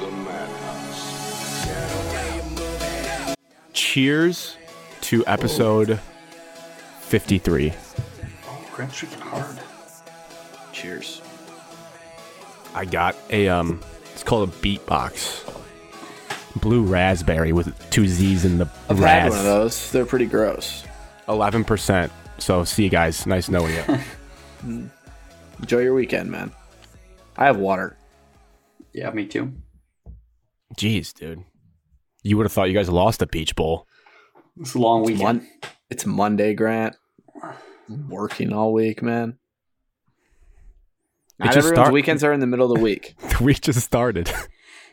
the madhouse. Cheers to episode 53. Oh, Grant's drinking hard. Cheers. I got a um it's called a beatbox. Blue raspberry with two Z's in the I've had one of those. They're pretty gross. 11%. So see you guys. Nice knowing you. Enjoy your weekend, man. I have water. Yeah, me too. Jeez, dude. You would have thought you guys lost the Peach Bowl. It's a long weekend. Mon- it's Monday, Grant. I'm working all week, man. Not just everyone's start- weekends are in the middle of the week. The week just started.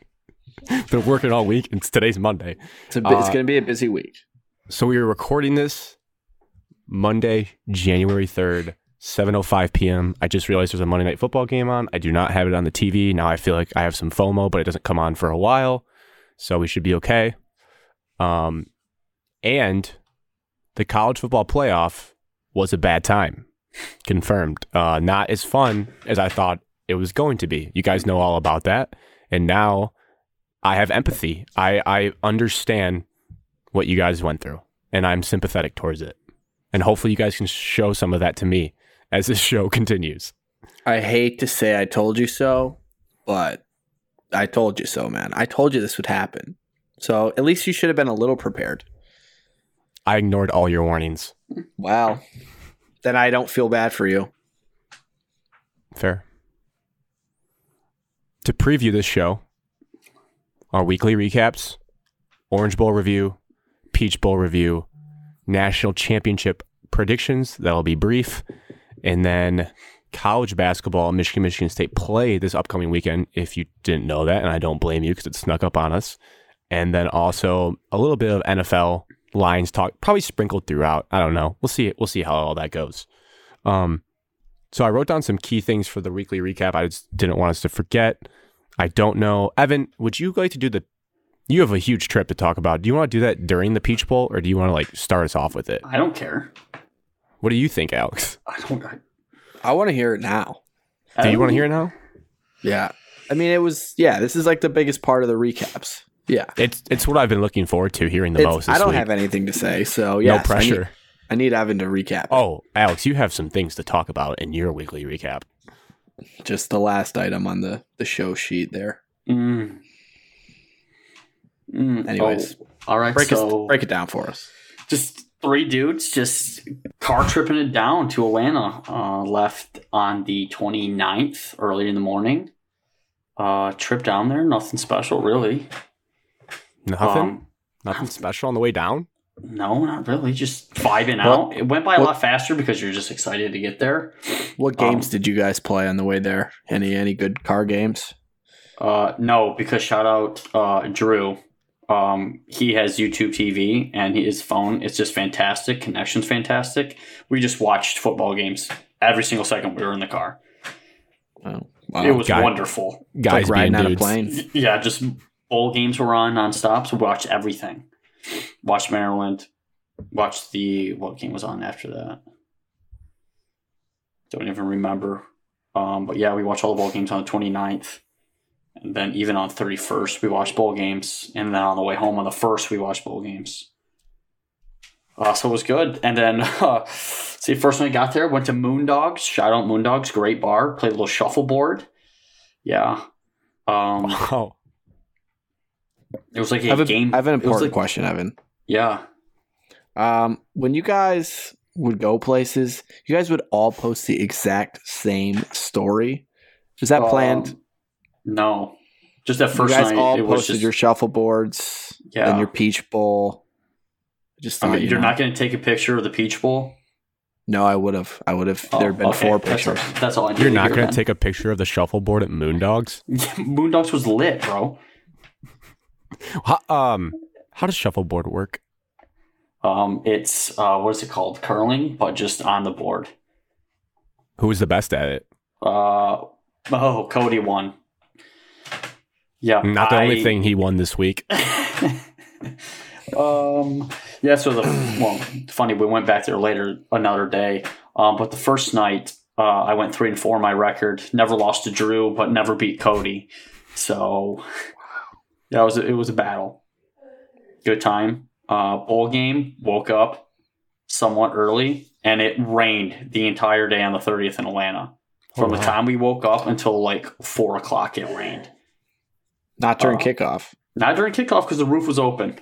They're working all week. It's today's Monday. It's, a bi- it's Uh, going to be a busy week. So we are recording this Monday, January 3rd, 7:05 p.m. I just realized there's a Monday night football game on. I do not have it on the TV. Now I feel like I have some FOMO, but it doesn't come on for a while. So we should be okay. Um and the college football playoff was a bad time. Confirmed. Uh not as fun as I thought it was going to be. You guys know all about that. And now I have empathy. I I understand what you guys went through, and I'm sympathetic towards it. And hopefully, you guys can show some of that to me as this show continues. I hate to say I told you so, but I told you so, man. I told you this would happen. So at least you should have been a little prepared. I ignored all your warnings. Wow. Then I don't feel bad for you. Fair. To preview this show, our weekly recaps, Orange Bowl review, Peach Bowl review, National Championship predictions. That'll be brief. And then college basketball, Michigan, Michigan State play this upcoming weekend. If you didn't know that, and I don't blame you because it snuck up on us. And then also a little bit of NFL lines talk, probably sprinkled throughout. I don't know. We'll see. We'll see how all that goes. Um, so I wrote down some key things for the weekly recap. I just didn't want us to forget. I don't know, Evan. Would you like to do the? You have a huge trip to talk about. Do you want to do that during the Peach Bowl, or do you want to like start us off with it? I don't care. What do you think, Alex? I don't. I, I want to hear it now. Do you want to hear it now? Yeah. I mean, it was, yeah, this is like the biggest part of the recaps. Yeah. It's it's what I've been looking forward to hearing the It's- most. This I don't week. have anything to say. So, yeah. no pressure. I need, I Evan to recap. it. Oh, Alex, you have some things to talk about in your weekly recap. Just the last item on the, the show sheet there. Mm. Mm. Anyways. Oh, all right. Break, so it, break it down for us. just three dudes just car tripping it down to Atlanta. Uh, left on the 29th early in the morning. Uh, trip down there. Nothing special, really. Nothing. Um, Nothing special on the way down. no, not really. Just vibing Well- out. It went by a well- lot faster because you're just excited to get there. What games Um, did you guys play on the way there? Any any good car games? Uh, no, because shout out uh, Drew. Um, he has YouTube TV and his phone It's just fantastic. Connection's fantastic. We just watched football games every single second we were in the car. Oh, wow. it was guy- wonderful. It's Guys like riding being on a plane. Yeah, just bowl games were on nonstop. So we watched everything. Watched Maryland. Watched the what game was on after that. Don't even remember. Um, but yeah, we watched all the bowl games on the 29th. And then even on 31st, we watched bowl games. And then on the way home on the 1st, we watched bowl games. Uh, so it was good. And then, uh, see, first when I got there, went to Moondogs. Shout out Moondogs, great bar. Played a little shuffleboard. Yeah. Um, Oh, it was like I a have, a, game. I have an important like- question, Evan. Yeah. Um, when you guys would go places, you guys would all post the exact same story. Was that planned? No. Just that first you first guys night, all it was posted just, your shuffleboards Yeah. and your peach bowl. Just I mean, you you're know. not going to take a picture of the Peach Bowl. No, I would have. I would have. Oh, There'd been okay. four That's- pictures. That's, all I need. you're to not going to take a picture of the shuffleboard at Moondogs? Moondogs was lit, bro. How, um, how does shuffleboard work? Um, it's uh, what is it called? Curling, but just on the board. Who was the best at it? Uh, oh, Cody won. Yeah, Not the only thing he won this week. um, yeah. So the well, funny. We went back there later another day. Um, but the first night, uh, I went three and four. My record never lost to Drew, but never beat Cody. So Yeah, it was a, it was a battle. Good time. Uh, bowl game. Woke up somewhat early, and it rained the entire day on the 30th in Atlanta. From Oh, the time we woke up until like four o'clock, it rained. Not during Uh, kickoff. Not during kickoff because the roof was open.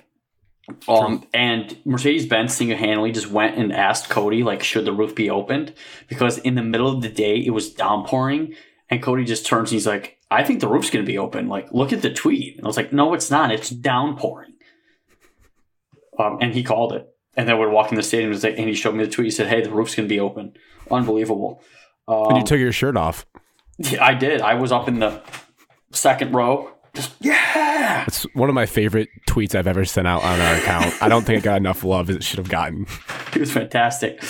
Um, and Mercedes Benz single handedly just went and asked Cody, like, should the roof be opened? Because in the middle of the day, it was downpouring. And Cody just turns and he's like, I think the roof's going to be open. Like, look at the tweet. And I was like, no, it's not. It's downpouring. Um, and he called it. And then we're walking the stadium and he showed me the tweet. He said, hey, the roof's going to be open. Unbelievable. Um, When you took your shirt off. yeah, I did. I was up in the second row. Just, yeah. It's one of my favorite tweets I've ever sent out on our account. I don't think it got enough love as it should have gotten. It was fantastic.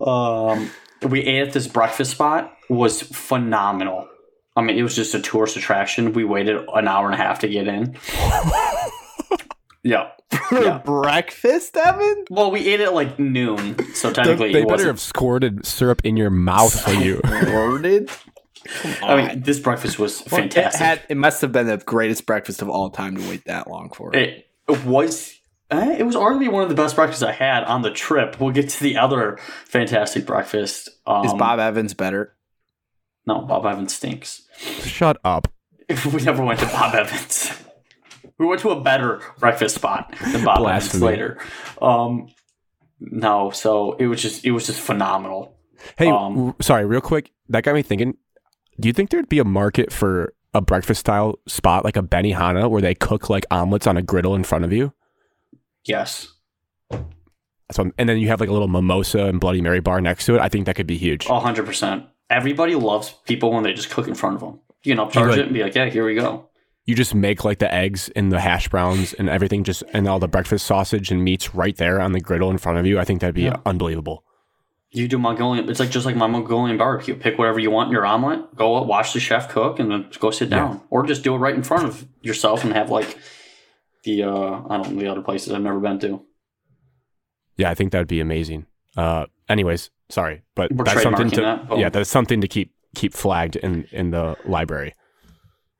Um, we ate at this breakfast spot. Was phenomenal. I mean, it was just a tourist attraction. We waited an hour and a half to get in. yeah. Yeah. breakfast, Evan? Well, we ate at like noon, so technically they it better wasn't. have squirted syrup in your mouth for you. Loaded. I mean, this breakfast was Well, fantastic. It, had, it must have been the greatest breakfast of all time to wait that long for. it, it was. eh, It was arguably one of the best breakfasts I had on the trip. We'll get to the other fantastic breakfast. Um, Is Bob Evans better? No, Bob Evans stinks. Shut up. We never went to Bob Evans. We went to a better breakfast spot than Bob Evans later. Um, no, so it was just it was just phenomenal. Hey, Um, r- sorry, real quick. That got me thinking. Do you think there'd be a market for a breakfast style spot like a Benihana where they cook like omelets on a griddle in front of you? Yes, what, and then you have like a little mimosa and Bloody Mary bar next to it. I think that could be huge. hundred percent. Everybody loves people when they just cook in front of them. You can upcharge like- it and be like, "Yeah, here we go." You just make like the eggs and the hash browns and everything, just and all the breakfast sausage and meats right there on the griddle in front of you. I think that'd be Yeah. unbelievable. You do Mongolian. It's like just like my Mongolian barbecue. Pick whatever you want in your omelet. Go up, watch the chef cook, and then go sit down, or just do it right in front of yourself and have like the uh I don't know the other places I've never been to. Yeah, I think that'd be amazing. Uh, anyways, sorry, but We're that's something to that, but- yeah, that's something to keep keep flagged in in the library.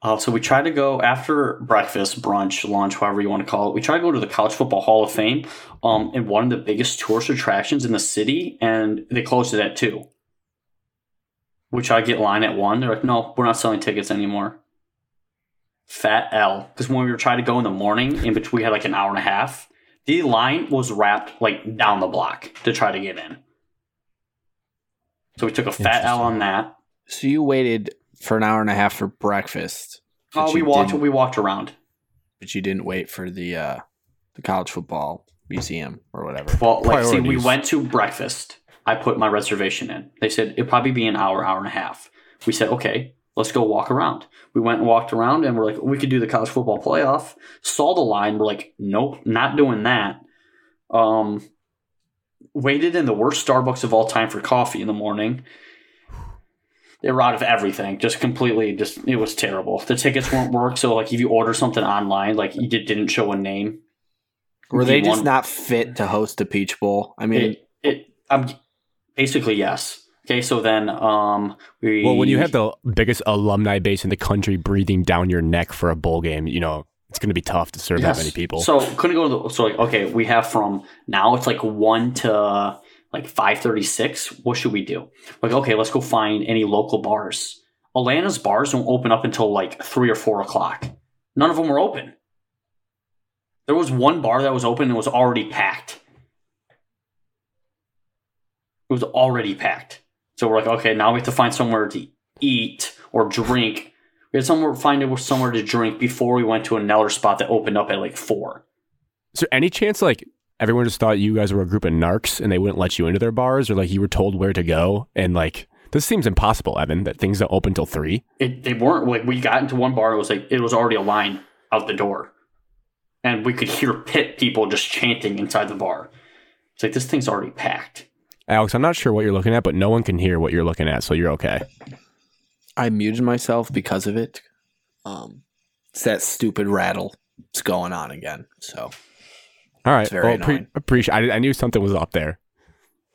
Uh, so we try to go after breakfast, brunch, lunch, however you want to call it. We try to go to the College Football Hall of Fame, um, and one of the biggest tourist attractions in the city, and they closed it at two. Which I get line at one. They're like, "No, we're not selling tickets anymore." Fat L, because when we were trying to go in the morning, in between we had like an hour and a half. The line was wrapped like down the block to try to get in. So we took a fat L on that. So you waited for an hour and a half for breakfast. Oh, we walked. We walked around. but you didn't wait for the uh, the college football museum or whatever. Well, like, see, we went to breakfast. I put my reservation in. They said it'd probably be an hour, hour and a half. We said, okay, let's go walk around. We went and walked around, and we're like, we could do the college football playoff. Saw the line. We're like, nope, not doing that. Um, waited in the worst Starbucks of all time for coffee in the morning. They were out of everything, just completely. Just it was terrible. The tickets won't work. So like, if you order something online, like you did, didn't show a name, Were they just want- not fit to host a Peach Bowl? I mean, it, it um basically yes okay so then um we Well, when you have the biggest alumni base in the country breathing down your neck for a bowl game, you know it's going to be tough to serve Yes. that many people. so couldn't go to the so like okay we have from now it's like 1 to like 536 what should we do? Like okay let's go find any local bars. Atlanta's bars don't open up until like 3 or 4 o'clock. None of them were open. There was one bar that was open and was already packed. It was already packed. So we're like okay now we have to find somewhere to eat or drink. We had somewhere find it somewhere to drink before we went to another spot that opened up at like four. So any chance like everyone just thought you guys were a group of narcs and they wouldn't let you into their bars, or like you were told where to go and like this seems impossible, Evan, that things don't open till three. it, they weren't like we got into one bar it was like it was already a line out the door and we could hear pit people just chanting inside the bar it's like this thing's already packed Alex, I'm not sure what you're looking at, but no one can hear what you're looking at, so you're okay. I muted myself because of it. Um, it's that stupid rattle. It's going on again. So All right. Very well, pre- appreciate. I, I knew something was up there.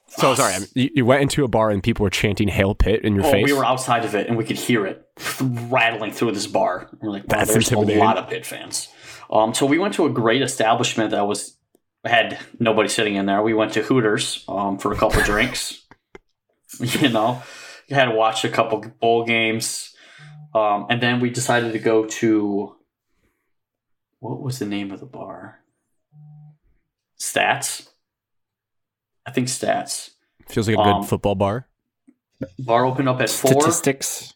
So sorry, I mean, you, you went into a bar and people were chanting "Hail Pitt" in your Oh, face. we were outside of it and we could hear it rattling through this bar. We're like, wow, there's a lot of Pitt fans. Um, so we went to a great establishment that was had nobody sitting in there. We went to Hooters um, for a couple drinks. You know, had to watch a couple bowl games, um, and then we decided to go to what was the name of the bar? Stats. I think Stats. Feels like a good um, football bar. Bar opened up at four. Statistics.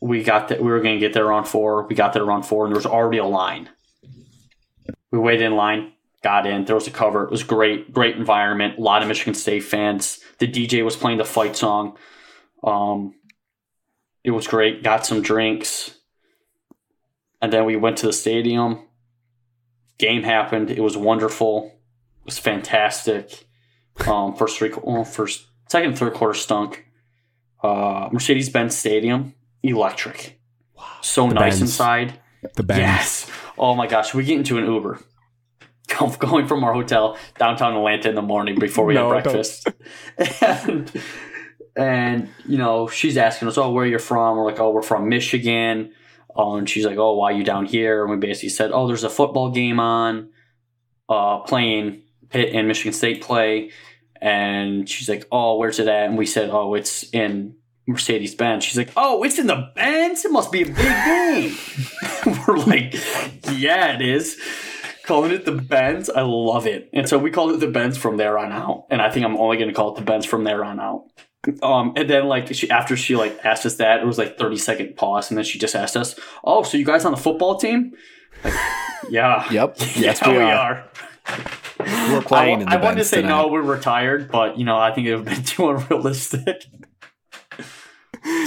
we got that we were going to get there around four. We got there around four, and there was already a line. We waited in line, got in. There was a cover. It was great, great environment. A lot of Michigan State fans. The DJ was playing the fight song. Um, it was great. Got some drinks, and then we went to the stadium. Game happened. It was wonderful. It was fantastic. Um, first three, well, first, second, third quarter stunk. Uh, Mercedes Benz Stadium, electric. Wow. So The nice Benz. inside. The band. Yes. Oh my gosh. We get into an Uber. Going from our hotel downtown Atlanta in the morning before we No, had breakfast. and, and, you know, she's asking us, oh, where you're from? We're like, oh, we're from Michigan. Oh, and she's like, oh, why are you down here? And we basically said, oh, there's a football game on, uh, playing Pitt and Michigan State play. And she's like, oh, where's it at? And we said, oh, it's in Mercedes Benz. She's like, oh, it's in the Benz? It must be a big game. We're like, yeah, it is. Calling it the Benz, I love it. And so we called it the Benz from there on out. And I think I'm only going to call it the Benz from there on out. Um, and then like she after she like asked us that, it was like 30 second pause, and then she just asked us, "Oh, so you guys on the football team?" Like, yeah. Yep. Yes, yeah, we we are. are. We're playing I, in the I wanted to say tonight. no, we're retired, but you know, I think it would have been too unrealistic.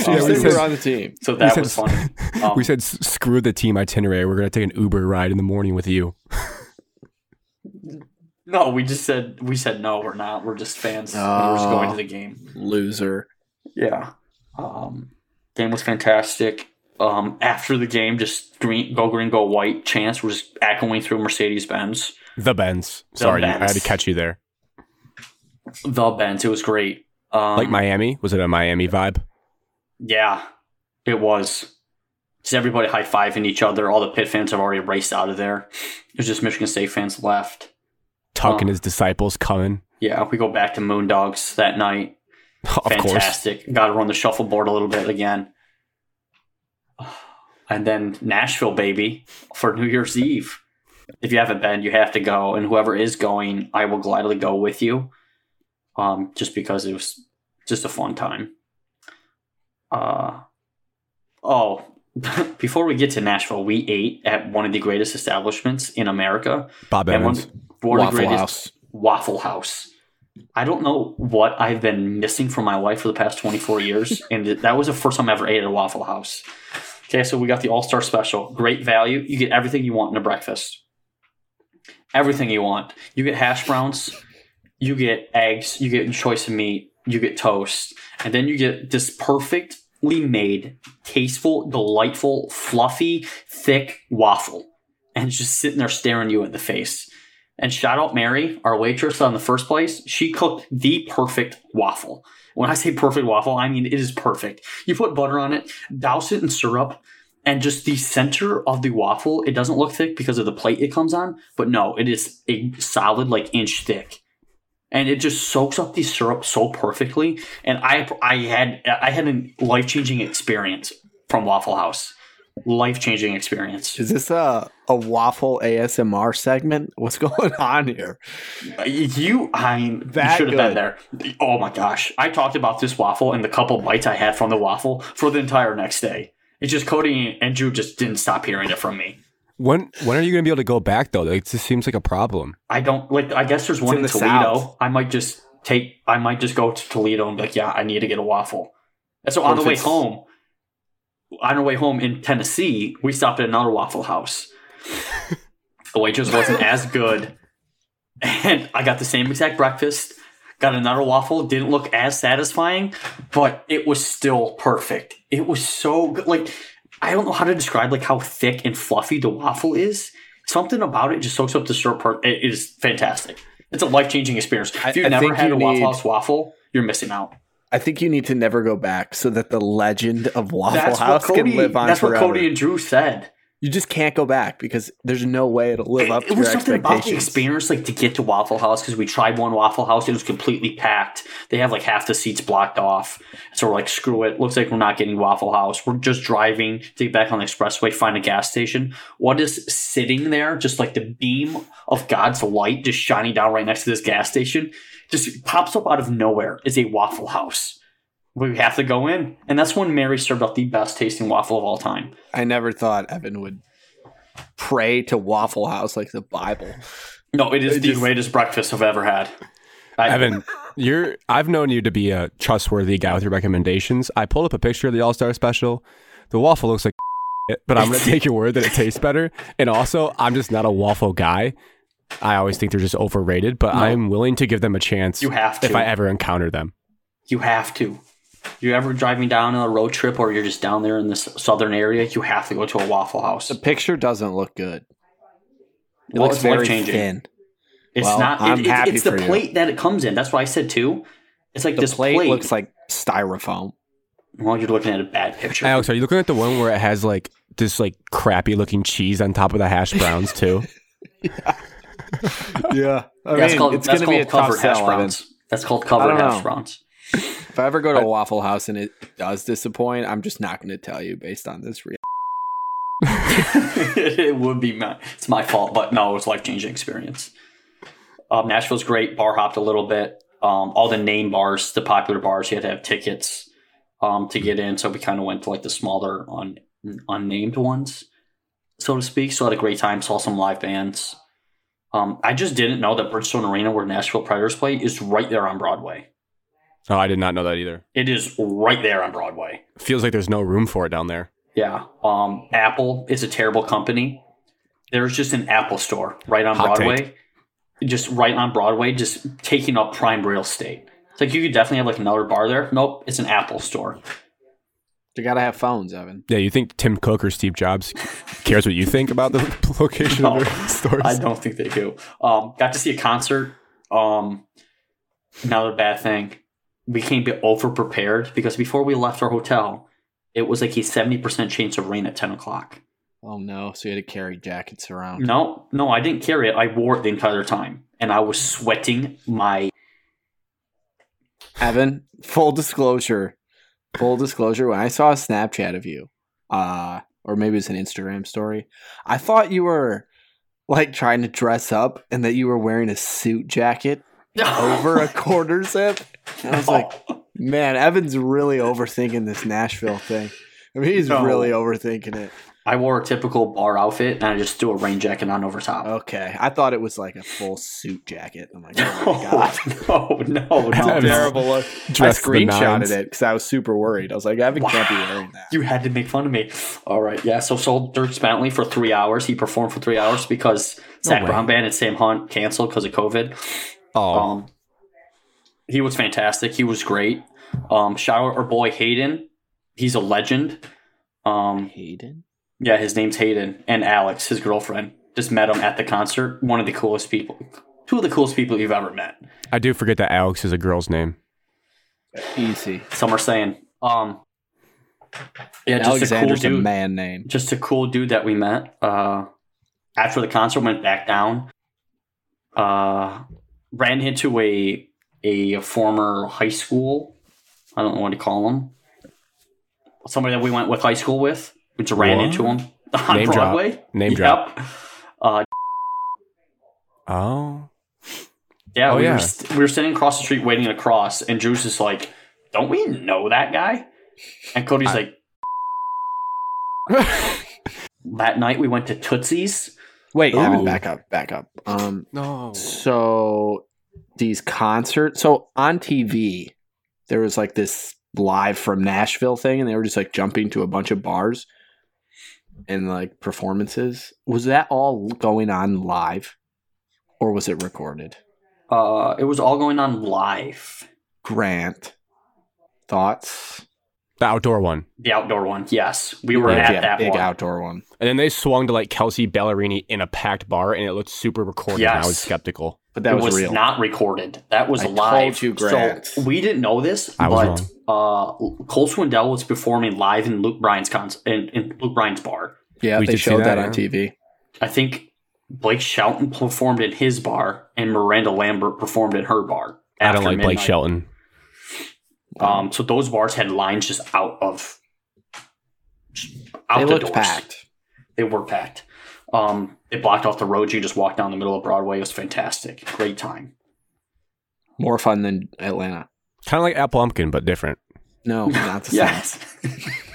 So Yeah, we said said- we're on the team. So that said was funny. Um, we said, "Screw the team itinerary. We're gonna take an Uber ride in the morning with you." No, we just said we said no, we're not. We're just fans. and We're just going to the game. Loser. Yeah. Um, game was fantastic. Um, after the game, just green, go green, go white. Chance was echoing through Mercedes Benz. The Benz. Sorry, I had to catch you there. The Benz. It was great. Um, Like Miami. Was it a Miami vibe? Yeah, it was. Just everybody high fiving each other. All the pit fans have already raced out of there. It was just Michigan State fans left. Tuck and Oh. his disciples coming. Yeah, we go back to Moondogs that night. of course. Fantastic. Got to run the shuffleboard a little bit again. And then Nashville, baby, for New Year's Eve. If you haven't been, you have to go. And whoever is going, I will gladly go with you. Um, just because it was just a fun time. Uh, oh, before we get to Nashville, we ate at one of the greatest establishments in America. Bob And Evans. one the Waffle greatest House. Waffle House. I don't know what I've been missing from my life for the past 24 years, and that was the first time I ever ate at a Waffle House. Okay, so we got the All Star Special. Great value. You get everything you want in a breakfast. Everything you want. You get hash browns, you get eggs, you get your choice of meat, you get toast, and then you get this perfectly made, tasteful, delightful, fluffy, thick waffle. And it's just sitting there staring you in the face. And shout out Mary, our waitress on the first place. She cooked the perfect waffle. When I say perfect waffle, I mean it is perfect. You put butter on it, douse it in syrup, and just the center of the waffle, it doesn't look thick because of the plate it comes on, but no, it is a solid like inch thick. And it just soaks up the syrup so perfectly. And I I had I had a life changing experience from Waffle House. Life changing experience. Is this a, a waffle ASMR segment? What's going on here? You, I mean, you That should have been there. Oh my gosh, I talked about this waffle and the couple bites I had from the waffle for the entire next day. It's just Cody and Drew just didn't stop hearing it from me. When when are you gonna be able to go back though? Like, this seems like a problem. I don't like. I guess there's one in in, the Toledo. South. I might just take. I might just go to Toledo and be like, yeah, I need to get a waffle. And so What on the way home, on our way home in Tennessee, we stopped at another Waffle House. the waitress wasn't as good, and I got the same exact breakfast. Got another waffle. Didn't look as satisfying, but it was still perfect. It was so good. Like I don't know how to describe like how thick and fluffy the waffle is. Something about it just soaks up the syrup. Per- it is fantastic. It's a life changing experience. If you've I never had you a Waffle House waffle, you're missing out. I think you need to never go back so that the legend of Waffle that's House Cody. can live on forever. that's forever. what Cody and Drew said. you just can't go back because there's no way it'll live up it, to it was something about the experience, like to get to Waffle House because we tried one Waffle House. It was completely packed. They have like half the seats blocked off. So we're like, screw it. Looks like we're not getting Waffle House. We're just driving to get back on the expressway, find a gas station. What is sitting there, just like the beam of God's light just shining down right next to this gas station, just pops up out of nowhere is a Waffle House. We have to go in. And that's when Mary served up the best tasting waffle of all time. I never thought Evan would pray to Waffle House like the Bible. No, it is It the just- greatest breakfast I've ever had. I, Evan, you're I've known you to be a trustworthy guy with your recommendations. I pulled up a picture of the All Star special. The waffle looks like but I'm gonna take your word that it tastes better. And also, I'm just not a waffle guy. I always think they're just overrated, but No. I'm willing to give them a chance You have to. if I ever encounter them. You have to. You're ever driving down on a road trip or you're just down there in this southern area, you have to go to a Waffle House. The picture doesn't look good. It Well, looks it's very life-changing. thin. It's Well, not. I'm it, it's- happy it's the for you. plate that it comes in. That's what I said too. It's like The this plate, plate. looks like styrofoam. well, you're looking at a bad picture. Alex, are you looking at the one where it has like this like crappy looking cheese on top of the hash browns too? Yeah, I that's mean, called, it's going to be a covered hash. Browns. That's called covered hash browns. If I ever go to a Waffle House and it does disappoint, I'm just not going to tell you based on this. Re- it would be my it's my fault, but no, it was life changing experience. Um, Nashville's great. Bar hopped a little bit. Um, all the name bars, the popular bars, you had to have tickets um, to get in. So we kind of went to like the smaller, un, unnamed ones, so to speak. So had a great time. Saw some live bands. Um, I just didn't know that Bridgestone Arena, where Nashville Predators play, is right there on Broadway. Oh, I did not know that either. It is right there on Broadway. Feels like there's no room for it down there. Yeah. Um, Apple is a terrible company. There's just an Apple store right on Hot Broadway. Just right on Broadway, just taking up prime real estate. It's like you could definitely have like another bar there. Nope, it's an Apple store. You got to have phones, Evan. Yeah, you think Tim Cook or Steve Jobs cares what you think about the location No, of their stores? I don't think they do. Um, got to see a concert. Um, another bad thing. We came a bit over prepared because before we left our hotel, it was like a seventy percent chance of rain at ten o'clock. Oh no! So you had to carry jackets around. No, no, I didn't carry it. I wore it the entire time, and I was sweating my. Evan, full disclosure, full disclosure. When I saw a Snapchat of you, uh, or maybe it's an Instagram story, I thought you were like trying to dress up and that you were wearing a suit jacket over a quarter zip. And I was like, man, Evan's really overthinking this Nashville thing. I mean, he's No. really overthinking it. I wore a typical bar outfit, and I just threw a rain jacket on over top. Okay, I thought it was like a full suit jacket. I'm like, oh my god. no, no, That's no. terrible look. I Dressed to screenshotted it because I was super worried. I was like, Evan can't be wearing that. You had to make fun of me. All right, yeah. So sold Dierks Bentley for three hours. He performed for three hours because Zach way. Brown Band and Sam Hunt canceled because of COVID. Oh, Um, he was fantastic. He was great. Um, shout out our boy Hayden. He's a legend. Um, Hayden? Yeah, his name's Hayden and Alex, his girlfriend. Just met him at the concert. One of the coolest people. Two of the coolest people you've ever met. I do forget that Alex is a girl's name. Easy. Some are saying. Um, yeah, just a cool Alexander's a, dude. man name. just a cool dude that we met. Uh, after the concert, went back down. Uh, ran into a a former high school. I don't know what to call him. Somebody that we went with high school with. We just ran What? into him on Name drop. Broadway. Name Yep. drop. Uh, Oh, yeah, Oh, we, yeah. Were st- we were sitting across the street waiting to cross, and Drew's just like, "Don't we know that guy?" And Cody's like, "That night we went to Tootsie's." Wait, Evan, Ooh. back up, back up. Um, no. so these concerts. So on TV, there was like this live from Nashville thing, and they were just like jumping to a bunch of bars and like performances. Was that all going on live, or was it recorded? Uh, it was all going on live. Grant, thoughts? The outdoor one. The outdoor one. Yes, we were Yeah, at yeah, that big one. outdoor one. And then they swung to like Kelsea Ballerini in a packed bar, and it looked super recorded. and I was skeptical. But that it was, was real. not recorded. That was I told live. you, Grant. So we didn't know this, I was but uh, Cole Swindell was performing live in Luke Bryan's con- in, in Luke Bryan's bar. Yeah, we they showed that, that, on yeah. TV. I think Blake Shelton performed in his bar, and Miranda Lambert performed in her bar. I don't after like Blake. Shelton. Um, so those bars had lines just out of just out They the looked doors. packed. They were packed. Um, they blocked off the road. You just walked down the middle of Broadway. It was fantastic. Great time. More fun than Atlanta. Kind of like Apple Pumpkin, but different. No, not the same.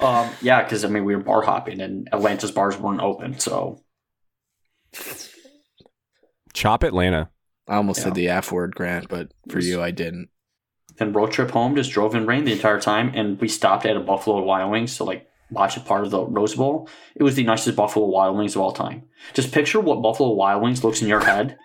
Yes. um, yeah, because I mean we were bar hopping and Atlanta's bars weren't open, so Chop Atlanta. I almost Yeah. said the F word, Grant, but for you, I didn't. then road trip home just drove in rain the entire time, and we stopped at a Buffalo Wild Wings to like watch a part of the Rose Bowl. It was the nicest Buffalo Wild Wings of all time. Just picture what Buffalo Wild Wings looks in your head.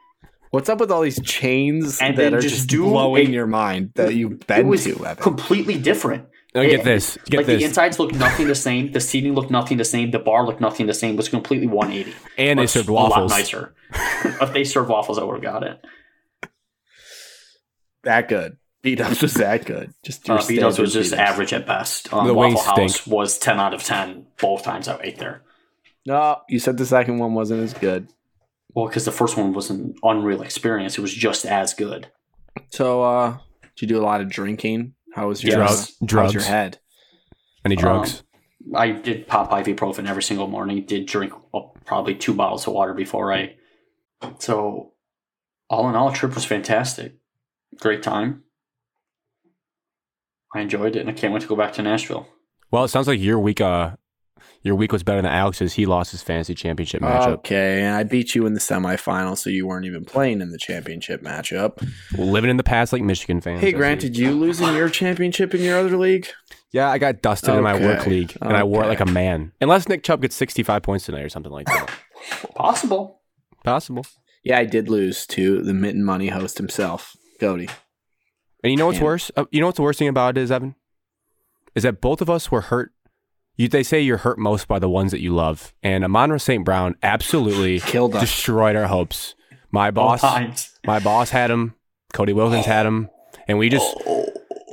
What's up with all these chains And that are just just, blowing a- your mind that you've been it was to, Evan? completely different. It- get this. Get like this. the insides looked nothing the same, the seating looked nothing the same, the bar looked nothing the same. It was completely 180. and they But served a lot nicer. if they served waffles, I would have got it. that good. Beat ups was that good. Just your Uh, B-Dubs was just beat-ups. average at best. Um, The Waffle House stink. was 10 out of 10 both times I ate there. No, you said the second one wasn't as good. Well, because the first one was an unreal experience. It was just as good. So, uh, did you do a lot of drinking? How was your Yes. Drugs. How's Drugs. your head? Any drugs? I did pop ibuprofen every single morning. Did drink well, probably two bottles of water before I. So, all in all, trip was fantastic. Great time. I enjoyed it, and I can't wait to go back to Nashville. well, it sounds like your week. Uh, your week was better than Alex's. He lost his fantasy championship matchup. Okay, and I beat you in the semifinal, so you weren't even playing in the championship matchup. Living in the past like Michigan fans. Hey, I Grant, did you losing your championship in your other league? Yeah, I got dusted in my work league, and I wore it like a man. Unless Nick Chubb gets sixty-five points tonight or something like that. Possible. Possible. Yeah, I did lose to the Mitten Money host himself, Cody. And you know what's Damn. worse? Uh, you know what's the worst thing about it is, Evan? Is that both of us were hurt. You, they say you're hurt most by the ones that you love. And Amon-Ra St. Brown absolutely Killed us. destroyed our hopes. My boss, my boss had him. Cody Wilkins had him. And we just, oh.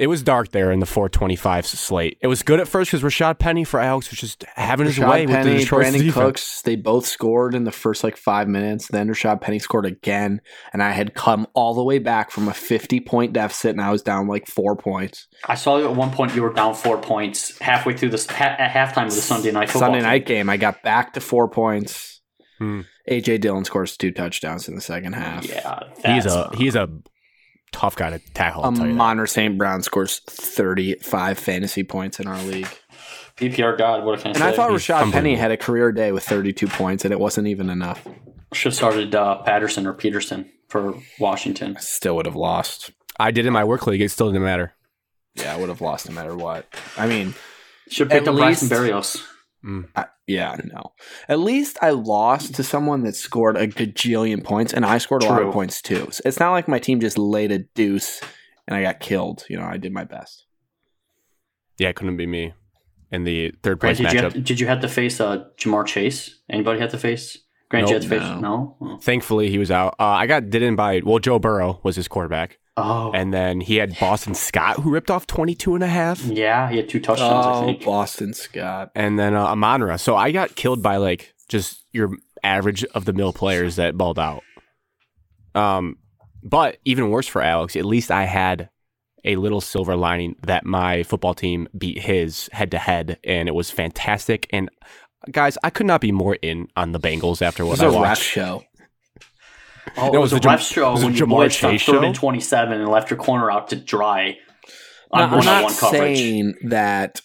It was dark there in the 425 slate. It was good at first because Rashad Penny for Alex was just having his Rashad way with the Penny, Detroit Brandin defense. Cooks, they both scored in the first like five minutes. Then Rashad Penny scored again, and I had come all the way back from a 50 point deficit, and I was down like four points. I saw you at one point. You were down four points halfway through this ha- at halftime of the Sunday night football. Sunday game. night game, I got back to four points. Hmm. AJ Dillon scores two touchdowns in the second half. Yeah, He's a, he's a tough guy to tackle. I'll tell you that. Monter St. Brown scores 35 fantasy points in our league. PPR god. What can I And say? I thought He's Rashad Penny had a career day with 32 points, and it wasn't even enough. should have started uh, Patterson or Peterson for Washington. Still would have lost. I did in my work league. It still didn't matter. Yeah, I would have lost no matter what. I mean, Should have picked At up Bryson least- Berrios. I, yeah, no. At least I lost to someone that scored a gajillion points, and I scored a lot of points too. So it's not like my team just laid a deuce and I got killed. You know, I did my best. Yeah, it couldn't be me in the third Grant, place did you matchup. have, did you have to face uh, Ja'Marr Chase? Anybody have to face? Grant, you had to face? no. No. Oh. Thankfully, he was out. Uh, I got did in by well, Joe Burrow was his quarterback, Oh, and then he had Boston Scott who ripped off 22 and a half, yeah, he had two touchdowns. I Oh, think. Boston Scott. and then uh, Amon-Ra. So I got killed by like just your average of the mill players that balled out. Um, but even worse for Alex, at least I had a little silver lining that my football team beat his head to head, and it was fantastic. And guys, I could not be more in on the Bengals after It what was I a ref watched. show. Oh, it was, was a the ref show it was a when you Ja'Marr blitzed on Chase third show? and 27 and left your corner out to dry Now, on I'm one on not one coverage. saying that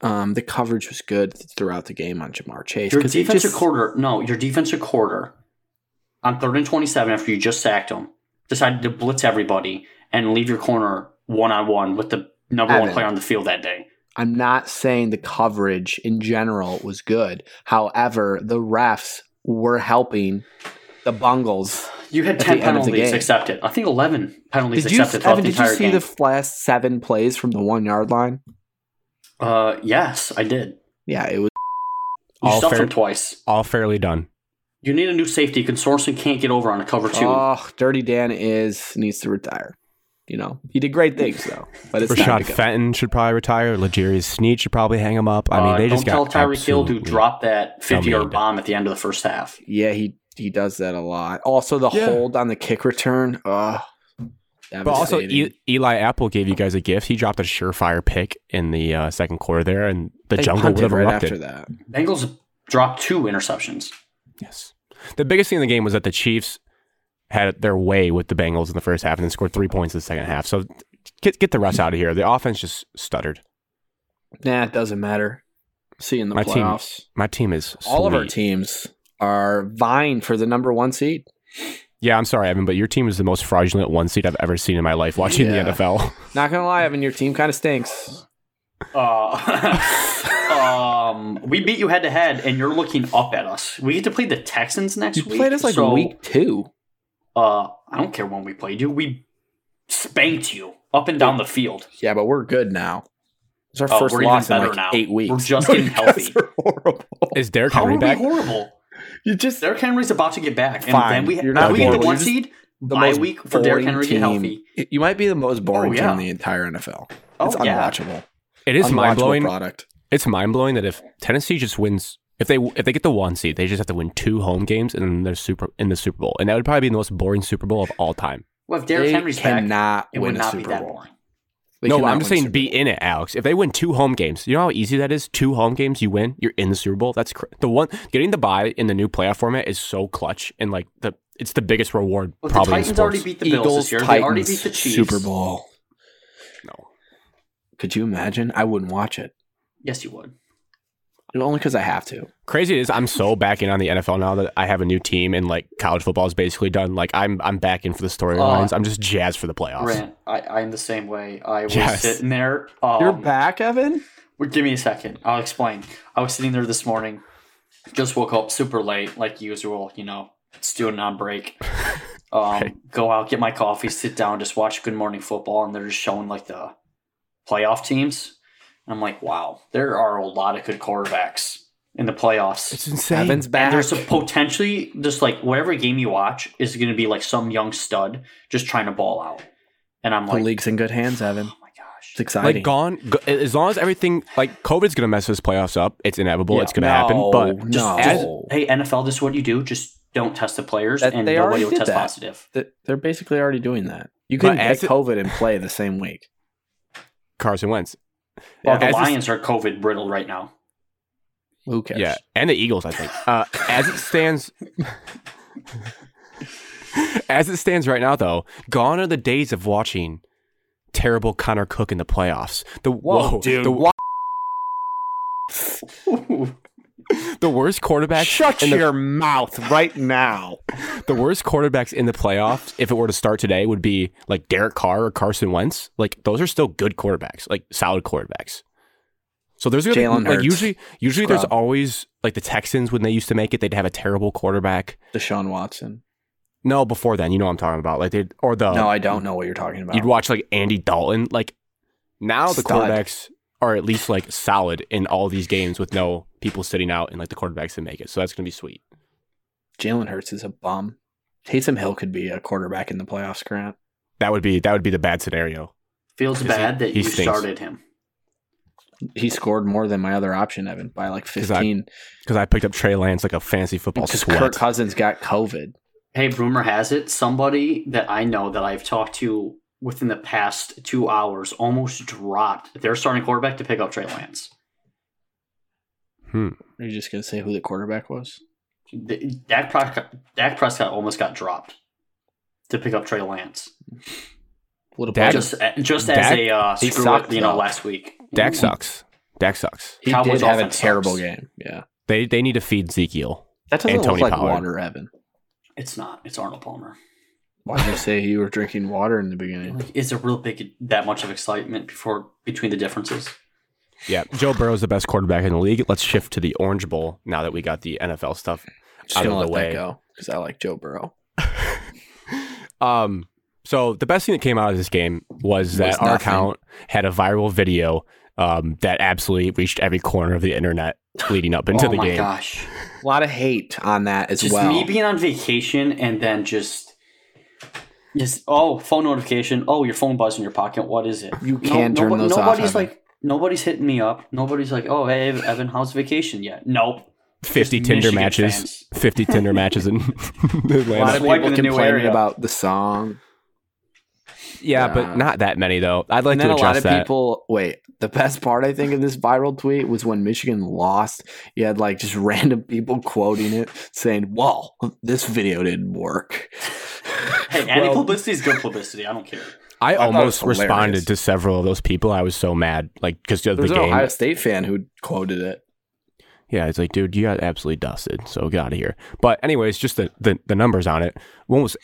um, the coverage was good throughout the game on Ja'Marr Chase. Your 'cause he defensive just- quarter, no, your defensive quarter on third and 27 after you just sacked him decided to blitz everybody and leave your corner one on one with the number one player on the field that day. I'm not saying the coverage in general was good. However, the refs were helping the Bungles You had ten end of the penalties accepted. I think eleven penalties Did you, accepted Evan? Did you see game. the last seven plays from the one yard line? uh, yes, I did. Yeah, it was. You All stuffed fair- him twice. All fairly done. You need a new safety. Consortium can't get over on a cover two. Oh, Dirty Dan is needs to retire. You know, he did great things though, but it's time Rashad to. Fenton should probably retire. L'Jarius Sneed should probably hang him up. I mean, Uh, they just don't got tell Tyreek Hill to drop that fifty-yard bomb at the end of the first half. Yeah, he he does that a lot. Also, the Yeah. hold on the kick return. Uh, But also, e- Eli Apple gave you guys a gift. He dropped a surefire pick in the uh, second quarter there, and the jungle would have right erupted. after that. Bengals dropped two interceptions. Yes. The biggest thing in the game was that the Chiefs had their way with the Bengals in the first half and then scored three points in the second half. So get get the rest out of here. The offense just stuttered. Nah, it doesn't matter. See you in the My team- playoffs. My team is All of our teams are vying for the number one seed. Yeah, I'm sorry, Evan, but your team is the most fraudulent one seed I've ever seen in my life watching Yeah. the NFL. Not gonna lie, Evan, your team kind of stinks. Uh, um, we beat you head to head, and you're looking up at us. We get to play the Texans next You week. You played us like so, week two. Uh, I don't care when we played you. We spanked you up and down the field. Yeah, but we're good now. It's our Oh, first loss in like now. eight weeks. We're just No, getting healthy. horrible. Is Derrick How Henry back? horrible? You just Derrick Henry's about to get back, and Fine. then we You're not we get the horrible. one You're just seed. the Bye most week for Derrick boring Henry to get team. healthy. You might be the most boring Oh, team in the entire NFL. Oh, It's yeah. unwatchable. It is Unwatchable mind blowing. product. It's mind blowing that if Tennessee just wins, if they if they get the one seed, they just have to win two home games and then they're super in the Super Bowl, and that would probably be the most boring Super Bowl of all time. Well, if Derrick They Henry's back, cannot it win would a not be Super that Bowl. boring. They no, I'm just saying Super be in it, Alex. If they win two home games, you know how easy that is. Two home games, you win, you're in the Super Bowl. That's cr- the one getting the bye in the new playoff format is so clutch and like the it's the biggest reward But the probably in Titans sports. already beat the Bills Eagles, this year. Titans, they already beat the Chiefs. Super Bowl. no. Could you imagine? I wouldn't watch it. Yes, you would. Only because I have to. Crazy is I'm so back in on the NFL now that I have a new team and like college football is basically done. Like I'm I'm back in for the storylines. Uh, I'm just jazzed for the playoffs. Grant, I, I'm the same way. I was Yes. sitting there. Um, You're back, Evan? well, Give me a second. I'll explain. I was sitting there this morning. Just woke up super late, like usual. You know, student on break. Um, Right. Go out, get my coffee, sit down, just watch Good Morning Football, and they're just showing like the playoff teams. And I'm like, wow, there are a lot of good quarterbacks in the playoffs. It's insane. Evan's back. And there's a potentially just like whatever game you watch is going to be like some young stud just trying to ball out. And I'm the like, league's in good hands, oh Evan. oh my gosh. It's exciting. like gone go, as long as everything like COVID's gonna mess this playoffs up. It's inevitable. Yeah. it's gonna happen. But Just, no. just- hey, NFL, this is what you do. Just don't test the players That- and they nobody already will test that. positive. They're basically already doing that. You But can get as it- COVID and play the same week. Carson Wentz. Well, Yeah, the Lions are COVID brittle right now. Who cares? Yeah, and the Eagles, I think. Uh, as it stands, as it stands right now, though, gone are the days of watching terrible Connor Cook in the playoffs. The whoa, dude, the, what? the worst quarterbacks. Shut the, your mouth right now. the worst quarterbacks in the playoffs, if it were to start today, would be like Derek Carr or Carson Wentz. Like those are still good quarterbacks, like solid quarterbacks. So there's gonna be, like Hurts. usually usually there's always like the Texans when they used to make it, they'd have a terrible quarterback. Deshaun Watson. No, before then, you know what I'm talking about. Like they or the no, I don't know what you're talking about. you'd watch like Andy Dalton. Like now the Stud. quarterbacks are at least like solid in all these games with no people sitting out and like the quarterbacks that make it. So that's gonna be sweet. Jalen Hurts is a bum. Taysom Hill could be a quarterback in the playoffs, Grant. That would be that would be the bad scenario. Feels He- bad that he you stinks. started him. He scored more than my other option, Evan, by like 15. Because I picked up Trey Lance like a fancy football Because sweat. Kirk Cousins got COVID. Hey, rumor has it somebody that I know that I've talked to within the past two hours almost dropped their starting quarterback to pick up Trey Lance. Hmm. Are you just going to say who the quarterback was? The- Dak Prescott, Dak Prescott almost got dropped to pick up Trey Lance. What a Dak- budget. Just, just as Dak- a uh, he screw sucked, it, you know, though. last week. Dak sucks. Dak sucks. He Cowboys did have a terrible sucks. game. Yeah. They they need to feed Ezekiel. That doesn't And look Tony like Pollard. water, Evan. It's not. It's Arnold Palmer. Why did you say you were drinking water in the beginning? Like, is there real big that much of excitement before between the differences? Yeah, Joe Burrow's the best quarterback in the league. Let's shift to the Orange Bowl now that we got the NFL stuff Just out of let the way. that go because I like Joe Burrow. Um, so the best thing that came out of this game was that Was our nothing. account had a viral video um, that absolutely reached every corner of the internet leading up into oh the my game. gosh. A lot of hate on that as Just well. me being on vacation and then just just oh phone notification. Oh, your phone buzzed in your pocket. What is it? You can't turn those off, Nobody's Evan. like nobody's hitting me up. Nobody's like, oh hey Evan, how's vacation yet? Nope. 50 Just Tinder Michigan matches. fans. 50 Tinder matches in a lot of Swiping people the new complaining area. about the song. Yeah, Yeah. but not that many though. I'd like and to then a lot of that. people wait. The best part I think of this viral tweet was when Michigan lost. You had like just random people quoting it, saying, "Well, this video didn't work." Hey, any Well, publicity is good publicity. I don't care. I thought it almost responded to several of those people. I was so mad, like because of the There's an game. Ohio State fan who quoted it. Yeah, it's like, dude, you got absolutely dusted. So get out of here. But anyways, just the the, the numbers on it. One was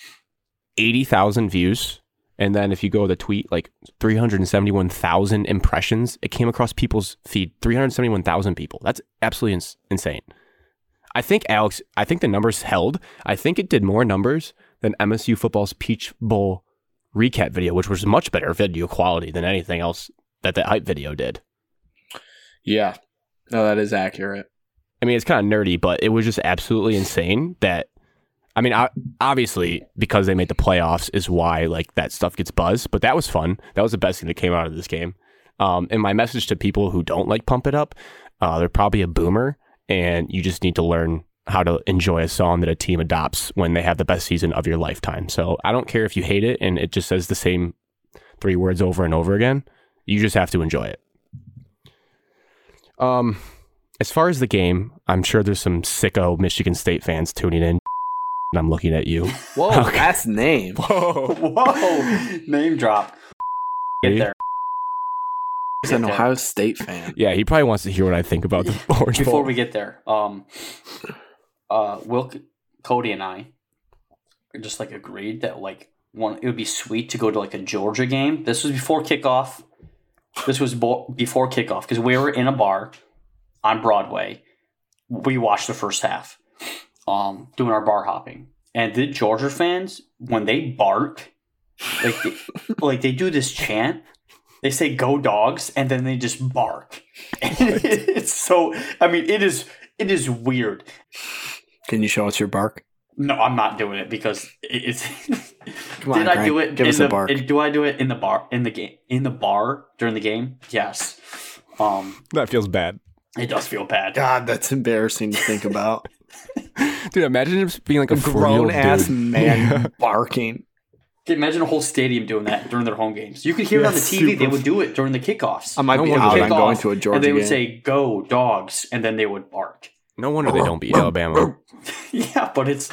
eighty thousand views, and then if you go to the tweet, like three hundred and seventy one thousand impressions. It came across people's feed. Three hundred seventy one thousand people. That's absolutely ins- insane. I think Alex. I think the numbers held. I think it did more numbers than MSU football's Peach Bowl recap video, which was much better video quality than anything else that the hype video did. Yeah, no, that is accurate. I mean, it's kind of nerdy, but it was just absolutely insane that. I mean, obviously, because they made the playoffs is why like that stuff gets buzzed. But that was fun. That was the best thing that came out of this game. Um, and my message to people who don't like Pump It Up, uh, they're probably a boomer, and you just need to learn how to enjoy a song that a team adopts when they have the best season of your lifetime. So I don't care if you hate it and it just says the same three words over and over again. You just have to enjoy it. Um, as far as the game, I'm sure there's some sicko Michigan State fans tuning in. And I'm looking at you. Whoa, Okay. that's name. Whoa. Whoa! Name drop. Get there. He's an Ohio State fan. Yeah, he probably wants to hear what I think about the Orange Before Bowl. we get there, um, uh, Will, Cody, and I just like agreed that like one it would be sweet to go to like a Georgia game. This was before kickoff. This was bo- before kickoff because we were in a bar on Broadway. We watched the first half, um, doing our bar hopping, and the Georgia fans when they bark, like they, like they do this chant. They say "Go Dogs" and then they just bark. it's so. I mean, it is. It is weird. Can you show us your bark? No, I'm not doing it because it's. Come on, Did I do it? give in us a the, bark. Do I do it in the bar in the game in the bar during the game? Yes. Um, That feels bad. it does feel bad. God, that's embarrassing to think about. Dude, imagine it being like a, a grown ass man barking. Imagine a whole stadium doing that during their home games. You could hear it on the TV. They would do it during the kickoffs. I might No be wonder out. they- I'm going to a Georgia and they would game. say "Go Dogs," and then they would bark. No wonder they don't beat Alabama. yeah, but it's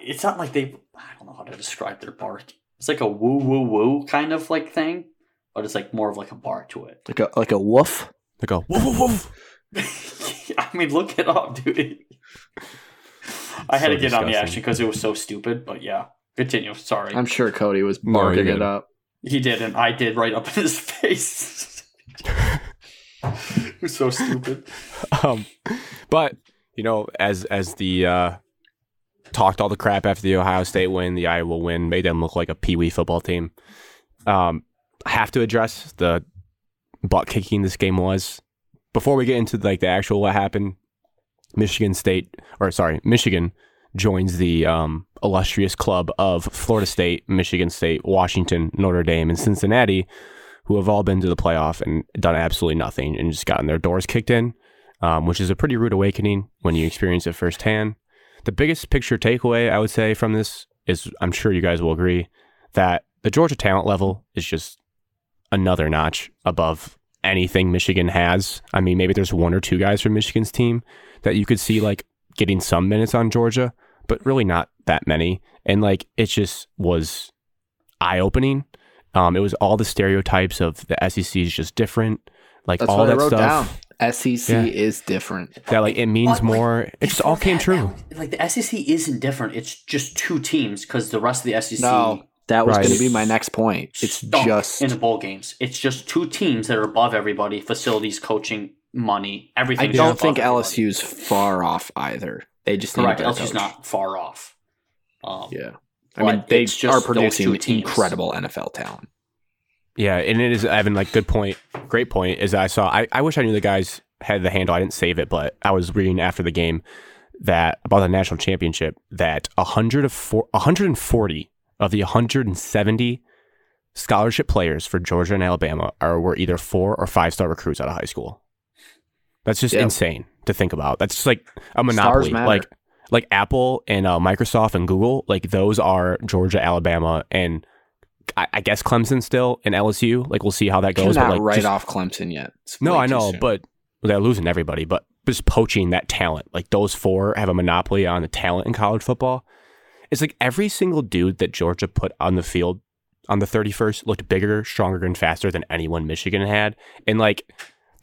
it's not like they. I don't know how to describe their bark. It's like a woo woo woo kind of like thing, but it's like more of like a bark to it. like a like a woof. They go, woof, woof, woof. I mean, look it up, dude. I had So to get on the action because it was so stupid. But yeah, continue. Sorry, I'm sure Cody was No, he barking it up. he did, and I did right up in his face. it was so stupid. um, but you know, as as the uh, talked all the crap after the Ohio State win, the Iowa win, made them look like a pee wee football team. Um, I have to address the butt kicking this game was. Before we get into like the actual what happened, Michigan State or sorry, Michigan joins the um, illustrious club of Florida State, Michigan State, Washington, Notre Dame, and Cincinnati, who have all been to the playoff and done absolutely nothing and just gotten their doors kicked in, um, which is a pretty rude awakening when you experience it firsthand. The biggest picture takeaway I would say from this is I'm sure you guys will agree that the Georgia talent level is just another notch above anything Michigan has. I mean, maybe there's one or two guys from Michigan's team that you could see like getting some minutes on Georgia, but really not that many. And like it just was eye opening. Um, it was all the stereotypes of the SEC is just different, like That's all what I that wrote stuff. down. SEC Yeah. is different. That like it means What, like, more. it just all came that, true. that- like the SEC isn't different. It's just two teams because the rest of the SEC No, that was Right. going to be my next point. It's just in the bowl games. It's just two teams that are above everybody. Facilities, coaching, money, everything. I don't think everybody. LSU's far off either. They just need correct. a LSU's coach. not far off. Um, Yeah, I mean, they just are producing incredible NFL talent. Yeah, and it is Evan. Like, good point. Great point. Is I saw. I, I wish I knew the guys had the handle. I didn't save it, but I was reading after the game that about the national championship that 100 of four, 140 of the 170 scholarship players for Georgia and Alabama are were either four or five star recruits out of high school. That's just Yeah. insane to think about. That's just like a monopoly. Like like Apple and uh, Microsoft and Google. Like those are Georgia, Alabama, and I, I guess Clemson still and LSU. Like we'll see how that goes. Cannot but like write just- off Clemson yet. No, I know, soon. but they're losing everybody. But just poaching that talent, like those four have a monopoly on the talent in college football. It's like every single dude that Georgia put on the field on the 31st looked bigger, stronger, and faster than anyone Michigan had. And like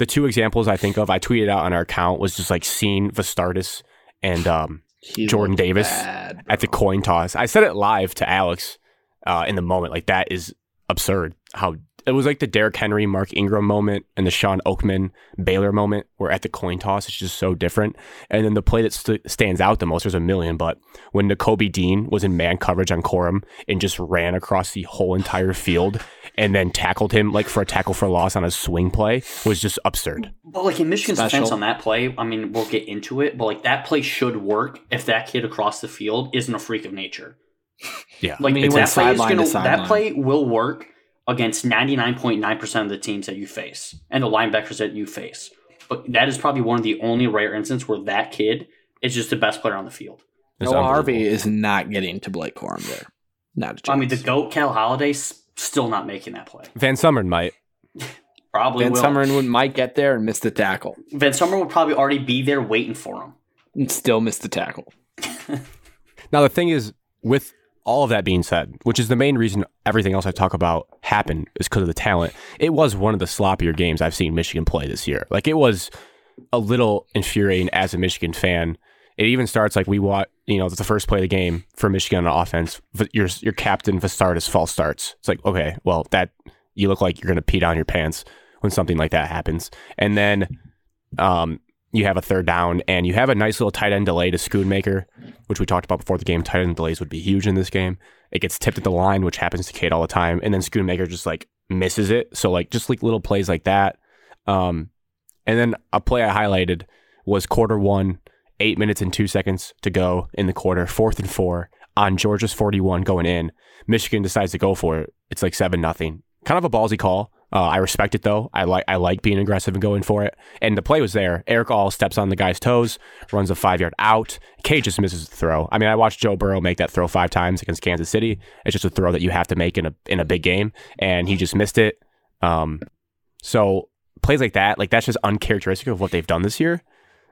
the two examples I think of, I tweeted out on our account was just like seeing Vastardis and um, Jordan Davis bad, at the coin toss. I said it live to Alex uh, in the moment. Like that is absurd. How it was like the Derrick Henry, Mark Ingram moment, and the Shawn Oakman Baylor moment, where at the coin toss it's just so different. And then the play that st- stands out the most, there's a million, but when Nakobe Dean was in man coverage on Corum and just ran across the whole entire field and then tackled him like for a tackle for loss on a swing play was just absurd. But like in Michigan's Special. defense on that play, I mean, we'll get into it, but like that play should work if that kid across the field isn't a freak of nature. Yeah, Like mean, that play is gonna sideline. that play will work against ninety nine point nine percent of the teams that you face and the linebackers that you face. But that is probably one of the only rare instances where that kid is just the best player on the field. It's Noah. Harvey is not getting to Blake Corum there. Not a chance. I mean, the goat Cal Haladay's still not making that play. VanSumeren might. Probably Van will. Summerlin would might get there and miss the tackle, VanSumeren would probably already be there waiting for him. and still miss the tackle. Now the thing is, with all of that being said, which is the main reason everything else I talk about happened is because of the talent. It was one of the sloppier games I've seen Michigan play this year. Like it was a little infuriating as a Michigan fan. It even starts like we watch, you know, the first play of the game for Michigan on offense. Your your captain Vastardis false starts. It's like okay, well that you look like you're gonna pee down your pants when something like that happens, and then um, you have a third down and you have a nice little tight end delay to Schoonmaker, which we talked about before the game. Tight end delays would be huge in this game. It gets tipped at the line, which happens to Cade all the time, and then Schoonmaker just like misses it. So like just like little plays like that. Um, and then a play I highlighted was quarter one, eight minutes and two seconds to go in the quarter, fourth and four on Georgia's 41 going in. Michigan decides to go for it. It's like seven nothing. Kind of a ballsy call. Uh, I respect it though. I like I like being aggressive and going for it. And the play was there. Erick All steps on the guy's toes, runs a five yard out. K just misses the throw. I mean, I watched Joe Burrow make that throw five times against Kansas City. It's just a throw that you have to make in a in a big game, and he just missed it. Um, so plays like that, like that's just uncharacteristic of what they've done this year.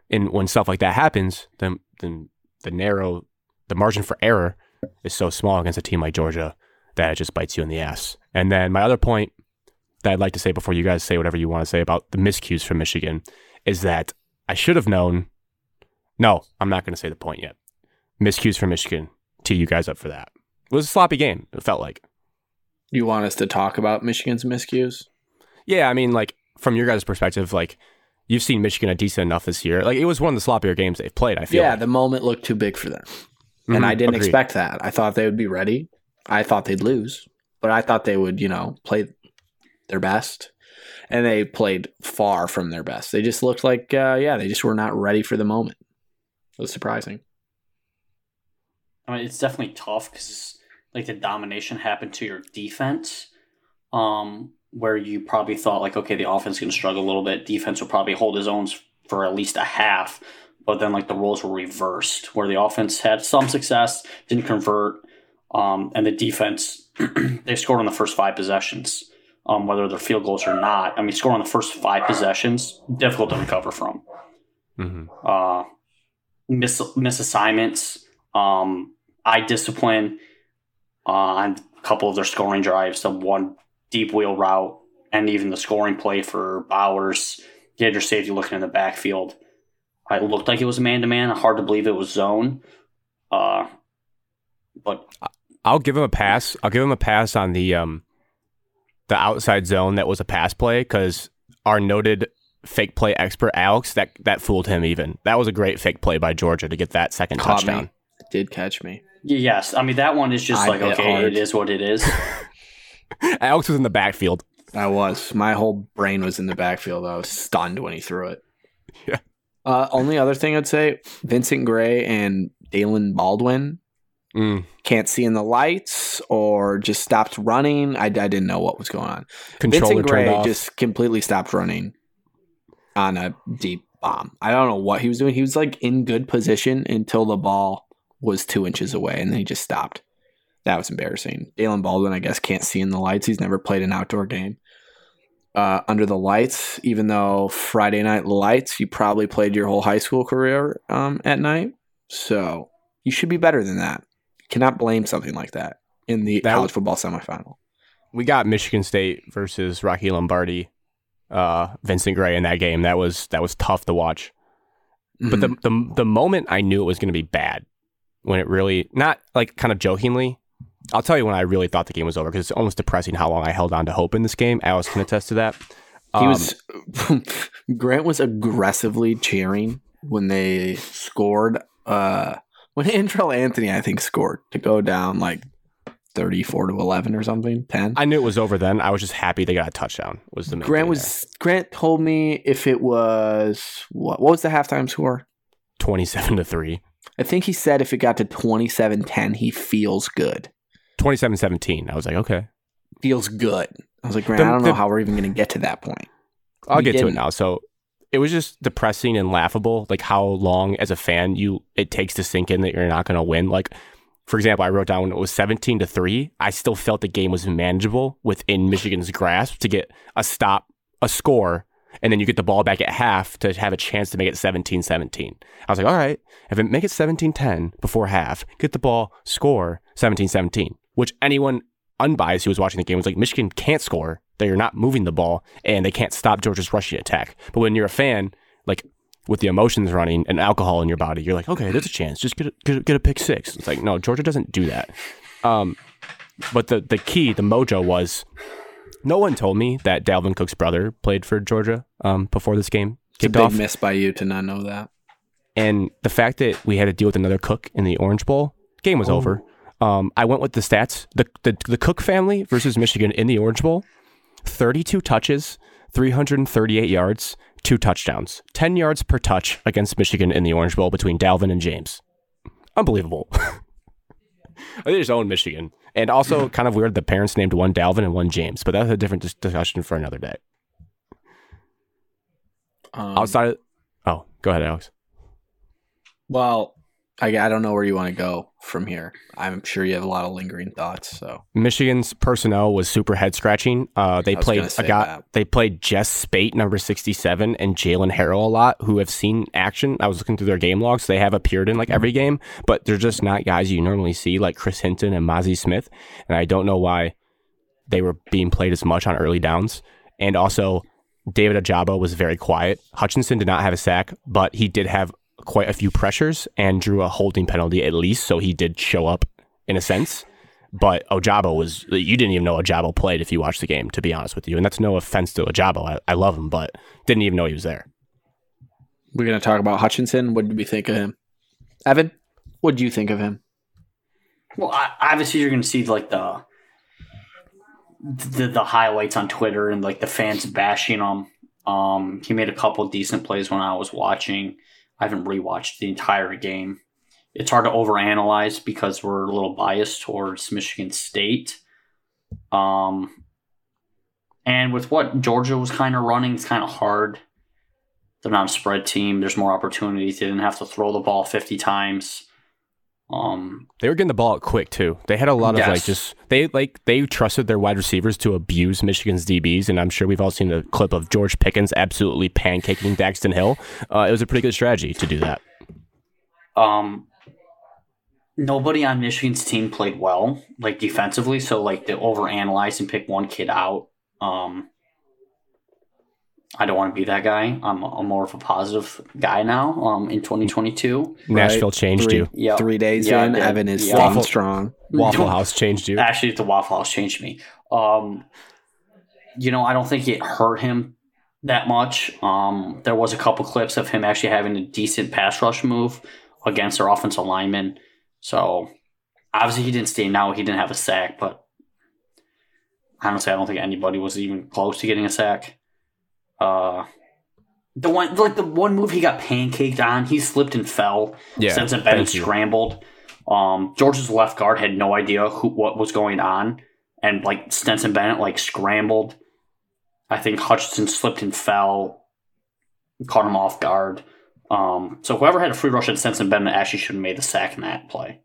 And when stuff like that happens, then then the narrow the margin for error is so small against a team like Georgia that it just bites you in the ass. And then my other point that I'd like to say before you guys say whatever you want to say about the miscues from Michigan is that I should have known. No, I'm not going to say the point yet. Miscues from Michigan. Tee you guys up for that. It was a sloppy game. It felt like. You want us to talk about Michigan's miscues? Yeah, I mean, like from your guys' perspective, like you've seen Michigan a decent enough this year. Like it was one of the sloppier games they've played. I feel. Yeah, like. the moment looked too big for them. and Mhm, I didn't agreed. expect that. I thought they would be ready. I thought they'd lose, but I thought they would, you know, play their best. And they played far from their best. They just looked like, uh, yeah, they just were not ready for the moment. It was surprising. I mean, it's definitely tough because like the domination happened to your defense, um, where you probably thought like, okay, the offense is going to struggle a little bit. Defense will probably hold his own for at least a half, but then like the roles were reversed, where the offense had some success, didn't convert, um, and the defense they scored on the first five possessions. Um, whether they're field goals or not, I mean, score on the first five possessions difficult to recover from Mhm. uh, miss misassignments, um, eye discipline uh, on a couple of their scoring drives, the one deep wheel route, and even the scoring play for Bowers. You had your safety looking in the backfield. It looked like it was man to man. Hard to believe it was zone. Uh, but I'll give him a pass. I'll give him a pass on the um the outside zone that was a pass play because our noted fake play expert Alex that that fooled him even. That was a great fake play by Georgia to get that second Caught me. touchdown. did catch me. Yes, I mean that one is just I like okay, hard. it is what it is. Alex was in the backfield. I was. My whole brain was in the backfield. I was stunned when he threw it. Yeah. Uh, only other thing I'd say Vincent Gray and Daylen Baldwin Mm, can't see in the lights or just stopped running. I, I didn't know what was going on. controller Vincent Gray just completely stopped running on a deep bomb. I don't know what he was doing. He was like in good position until the ball was two inches away and then he just stopped. That was embarrassing. Daylen Baldwin, I guess, can't see in the lights. He's never played an outdoor game. Uh, under the lights, even though Friday night lights, you probably played your whole high school career um, at night. So you should be better than that. You cannot blame something like that in the That college football semifinal. we got Michigan State versus Rocky Lombardi, uh, Vincent Gray in that game. That was that was tough to watch. But the, the the moment I knew it was going to be bad, when it really not like kind of jokingly, I'll tell you when I really thought the game was over because it's almost depressing how long I held on to hope in this game. Alex can attest to that. He Um, was Grant was aggressively cheering when they scored. Uh, when Andrel Anthony, I think, scored to go down like thirty-four to eleven or something. Ten. I knew it was over then. I was just happy they got a touchdown. Was the Grant was Grant told me if it was what what was the halftime score? twenty seven to three. I think he said if it got to 27-10, he feels good. 27-17. I was like, okay, Feels good. I was like, Grant, The- I don't know how we're even going to get to that point. I'll We get to it now. So it was just depressing and laughable, like how long as a fan you it takes to sink in that you're not going to win. Like, for example, I wrote down when it was 17 to three, I still felt the game was manageable within Michigan's grasp to get a stop, a score, and then you get the ball back at half to have a chance to make it 17 17. I was like, all right, if it make it 17 10 before half, get the ball, score 17 17, which anyone unbiased who was watching the game was like, Michigan can't score. They're not moving the ball and they can't stop Georgia's rushing attack. But when you're a fan, like with the emotions running and alcohol in your body, you're like, okay, there's a chance. Just get a, get a, get a pick six. It's like, no, Georgia doesn't do that. Um, but the, the key, the mojo was no one told me that Dalvin Cook's brother played for Georgia um, before this game It's a big off. miss by you to not know that. And the fact that we had to deal with another Cook in the Orange Bowl, game was over. Um, I went with the stats. The, the the Cook family versus Michigan in the Orange Bowl, 32 touches, 338 yards, two touchdowns, 10 yards per touch against Michigan in the Orange Bowl between Dalvin and James. Unbelievable. they just own Michigan. And also kind of weird the parents named one Dalvin and one James, but that's a different dis- discussion for another day. Um, Outside of, oh, go ahead, Alex. Well, I, I don't know where you want to go from here. I'm sure you have a lot of lingering thoughts. So Michigan's personnel was super head scratching. Uh, they played a guy. that. They played Jess Speight, number sixty-seven, and Jalen Harrell a lot, who have seen action. I was looking through their game logs; they have appeared in like every game, but they're just not guys you normally see, like Chris Hinton and Mazi Smith. And I don't know why they were being played as much on early downs. And also, David Ojabo was very quiet. Hutchinson did not have a sack, but he did have quite a few pressures and drew a holding penalty at least, so he did show up in a sense. But Ojabo was you didn't even know Ojabo played if you watched the game, to be honest with you. And that's no offense to Ojabo. I, I love him, but didn't even know he was there. we're going to talk about Hutchinson. What did we think of him? Evan, what do you think of him? Well, I, obviously you're going to see like the, the the highlights on Twitter and like the fans bashing him. Um, he made a couple decent plays when I was watching. I haven't rewatched the entire game. It's hard to overanalyze because we're a little biased towards Michigan State. Um, and with what Georgia was kind of running, it's kind of hard. They're not a spread team. There's more opportunities. They didn't have to throw the ball 50 times. Um, They were getting the ball out quick too. They had a lot of like just they like they trusted their wide receivers to abuse Michigan's DBs, and I'm sure we've all seen the clip of George Pickens absolutely pancaking Daxton Hill. Uh, it was a pretty good strategy to do that. um nobody on Michigan's team played well, like defensively. So like to overanalyze and pick one kid out. Um I don't want to be that guy. I'm, I'm more of a positive guy now. Um, in 2022, Nashville changed three, you. yeah, Three days Yeah, in, did. Evan is Yeah. Waffle- strong. Waffle House changed you. Actually, the Waffle House changed me. Um, you know, I don't think it hurt him that much. Um, there was a couple clips of him actually having a decent pass rush move against their offensive lineman. So obviously he didn't stay now. He didn't have a sack, but honestly, I don't think anybody was even close to getting a sack. Uh, the one like the one move he got pancaked on, he slipped and fell. Yeah, Stetson Bennett scrambled. Um, Georgia's left guard had no idea who what was going on, and like Stetson Bennett like scrambled. I think Hutchinson slipped and fell, caught him off guard. Um, so whoever had a free rush at Stetson Bennett actually should have made the sack in that play.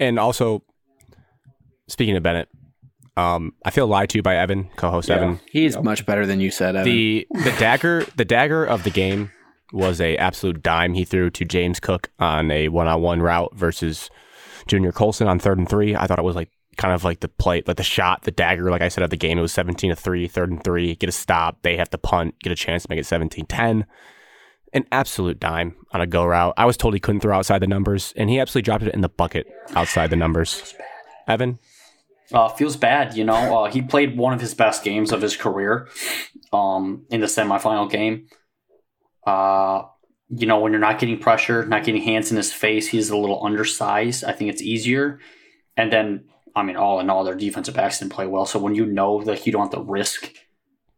And also, speaking of Bennett, um, I feel lied to by Evan, co-host Yeah. Evan. He's much better than you said. Evan. The the dagger the dagger of the game was a absolute dime he threw to James Cook on a one on one route versus Junior Colson on third and three. I thought it was like kind of like the play, like the shot, the dagger, like I said at the game, it was 17 to 3, third and three, get a stop. They have to punt, get a chance to make it 17 10. An absolute dime on a go route. I was told he couldn't throw outside the numbers, and he absolutely dropped it in the bucket outside the numbers. Evan, Uh, feels bad, you know. Uh, he played one of his best games of his career um, in the semifinal game. Uh, you know, when you're not getting pressure, not getting hands in his face, he's a little undersized. I think it's easier. And then, I mean, all in all, their defensive backs didn't play well. So when you know that you don't have to risk,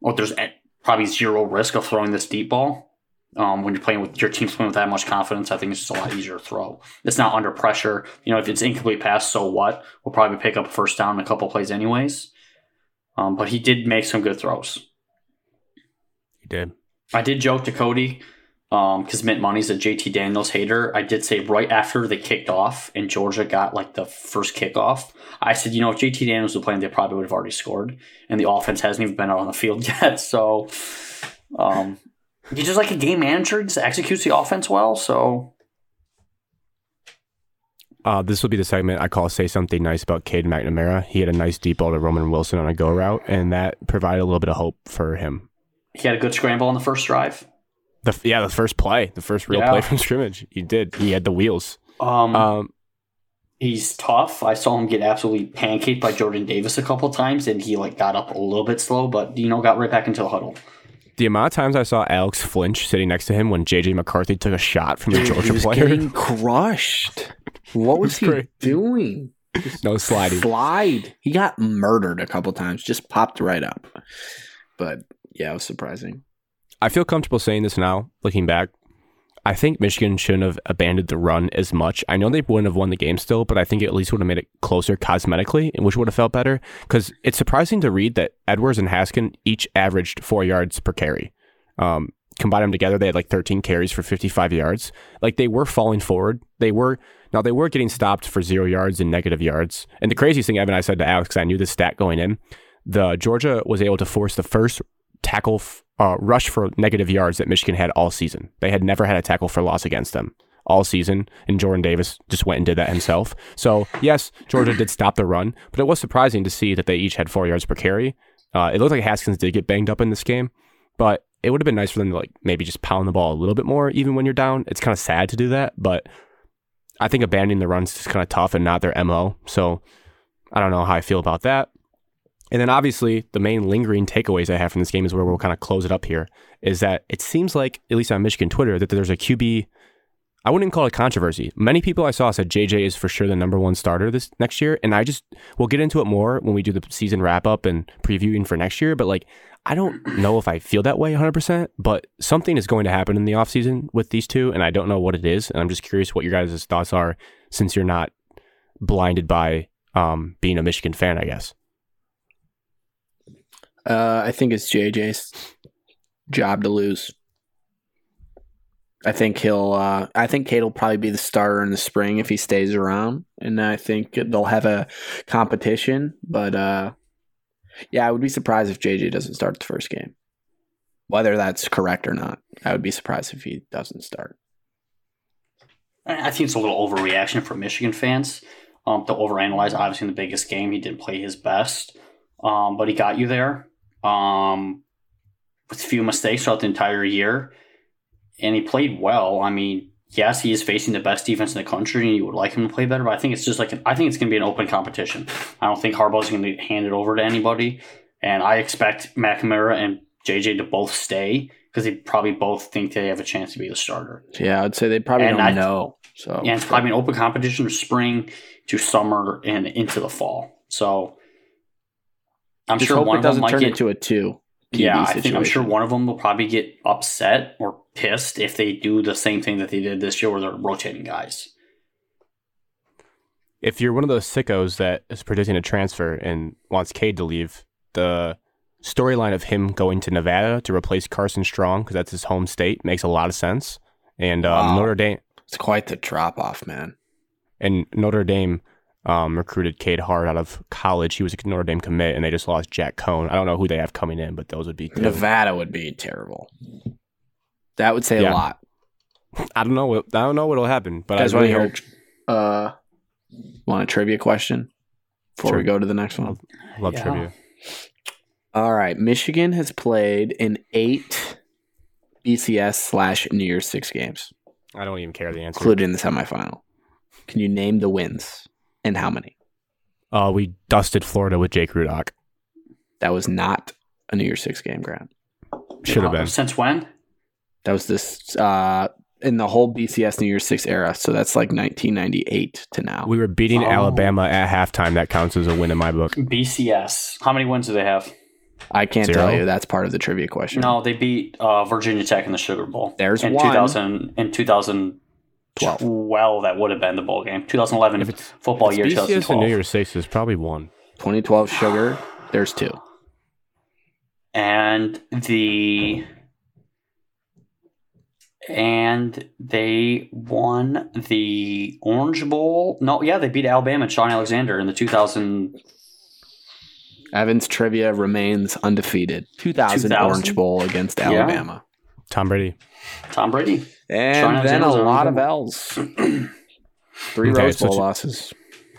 or there's probably zero risk of throwing this deep ball, um, when you're playing with your team's playing with that much confidence, I think it's just a lot easier to throw. It's not under pressure. You know, if it's incomplete pass, so what? We'll probably pick up a first down in a couple plays anyways. Um, but he did make some good throws. He did. I did joke to Cody because Mint Money's a JT Daniels hater. I did say right after they kicked off and Georgia got like the first kickoff, I said, you know, if JT Daniels was playing, they probably would have already scored. And the offense hasn't even been out on the field yet. So um, he's just like a game manager. He just executes the offense well. So Uh, this will be the segment I call "Say Something Nice About Cade McNamara." He had a nice deep ball to Roman Wilson on a go route, and that provided a little bit of hope for him. he had a good scramble on the first drive. The yeah, the first play, the first real Yeah. play from scrimmage, he did. He had the wheels. Um, Um, he's tough. I saw him get absolutely pancaked by Jordan Davis a couple times, and he like got up a little bit slow, but you know got right back into the huddle. The amount of times I saw Alex flinch sitting next to him when JJ McCarthy took a shot from a Dude, Georgia he was player. getting crushed. What was he Great. doing? no sliding. Slide. He got murdered a couple times. Just popped right up. But yeah, it was surprising. I feel comfortable saying this now, looking back. I think Michigan shouldn't have abandoned the run as much. I know they wouldn't have won the game still, but I think it at least would have made it closer cosmetically, which would have felt better. Because it's surprising to read that Edwards and Haskins each averaged four yards per carry. Um, combine them together, they had like 13 carries for 55 yards. Like they were falling forward. They were now they were getting stopped for zero yards and negative yards. And the craziest thing, Evan, I said to Alex, I knew this stat going in, the Georgia was able to force the first tackle f- uh, rush for negative yards that Michigan had all season. They had never had a tackle for loss against them all season, and Jordan Davis just went and did that himself. So yes, Georgia did stop the run, but it was surprising to see that they each had four yards per carry. Uh, it looked like Haskins did get banged up in this game, but it would have been nice for them to like maybe just pound the ball a little bit more, even when you're down. It's kind of sad to do that, but I think abandoning the runs is just kind of tough and not their mo. So I don't know how I feel about that. And then obviously the main lingering takeaways I have from this game is where we'll kind of close it up here is that it seems like, at least on Michigan Twitter, that there's a QB. I wouldn't call it controversy. Many people I saw said JJ is for sure the number one starter this next year. And I just, we'll get into it more when we do the season wrap up and previewing for next year. But like, I don't know if I feel that way 100%, but something is going to happen in the offseason with these two. And I don't know what it is. And I'm just curious what your guys' thoughts are since you're not blinded by um, being a Michigan fan, I guess. Uh, I think it's JJ's job to lose. I think he'll. Uh, I think Cade will probably be the starter in the spring if he stays around, and I think they'll have a competition. But uh, yeah, I would be surprised if JJ doesn't start the first game. Whether that's correct or not, I would be surprised if he doesn't start. I think it's a little overreaction for Michigan fans um, to overanalyze. Obviously, in the biggest game, he didn't play his best, um, but he got you there um, with a few mistakes throughout the entire year, and he played well. I mean, yes, he is facing the best defense in the country, and you would like him to play better. But I think it's just like an, I think it's going to be an open competition. I don't think Harbaugh's going to hand it over to anybody, and I expect McNamara and JJ to both stay because they probably both think they have a chance to be the starter. Yeah, I'd say they probably And don't I- know. So yeah, it's probably an open competition from spring to summer and into the fall. So I'm just sure hope one it of them doesn't might turn get. into a two. yeah, QB I think I'm sure one of them will probably get upset or pissed if they do the same thing that they did this year, where they're rotating guys. If you're one of those sickos that is predicting a transfer and wants Cade to leave, the storyline of him going to Nevada to replace Carson Strong because that's his home state makes a lot of sense. And um, Wow. Notre Dame It's quite the drop off, man. and Notre Dame um, recruited Cade Hart out of college. He was a Notre Dame commit, and they just lost Jack Coan. I don't know who they have coming in, but those would be. Two. Nevada would be terrible. That would say Yeah. a lot. I don't know. What, I don't know what'll happen, but You guys I want really to hope. hear? Uh, want a trivia question before we go to the next one? Love Yeah. trivia. All right, Michigan has played in eight BCS slash New Year's Six games, I don't even care the answer. including the semifinal. Can you name the wins and how many? Uh, we dusted Florida with Jake Rudock. That was not a New Year's Six game, Grant. Should have been. Since when? That was this uh, in the whole BCS New Year's Six era. So that's like 1998 to now. We were beating Oh. Alabama at halftime. That counts as a win in my book. BCS. How many wins do they have? I can't Zero? tell you. That's part of the trivia question. No, they beat uh, Virginia Tech in the Sugar Bowl. There's in one. 2000 in 2012. Twelve. that would have been the bowl game. 2011 If it's football It's year. BCS and 2012. New Year's Six is probably one. 2012 Sugar. There's two. and the and they won the Orange Bowl. No, yeah, they beat Alabama and Shaun Alexander in the 2000. Evans trivia remains undefeated. 2000, 2000? Orange Bowl against Yeah. Alabama. Tom Brady. Tom Brady. Sean And then a lot of the- L's. Three Okay, Rose Bowl t- losses.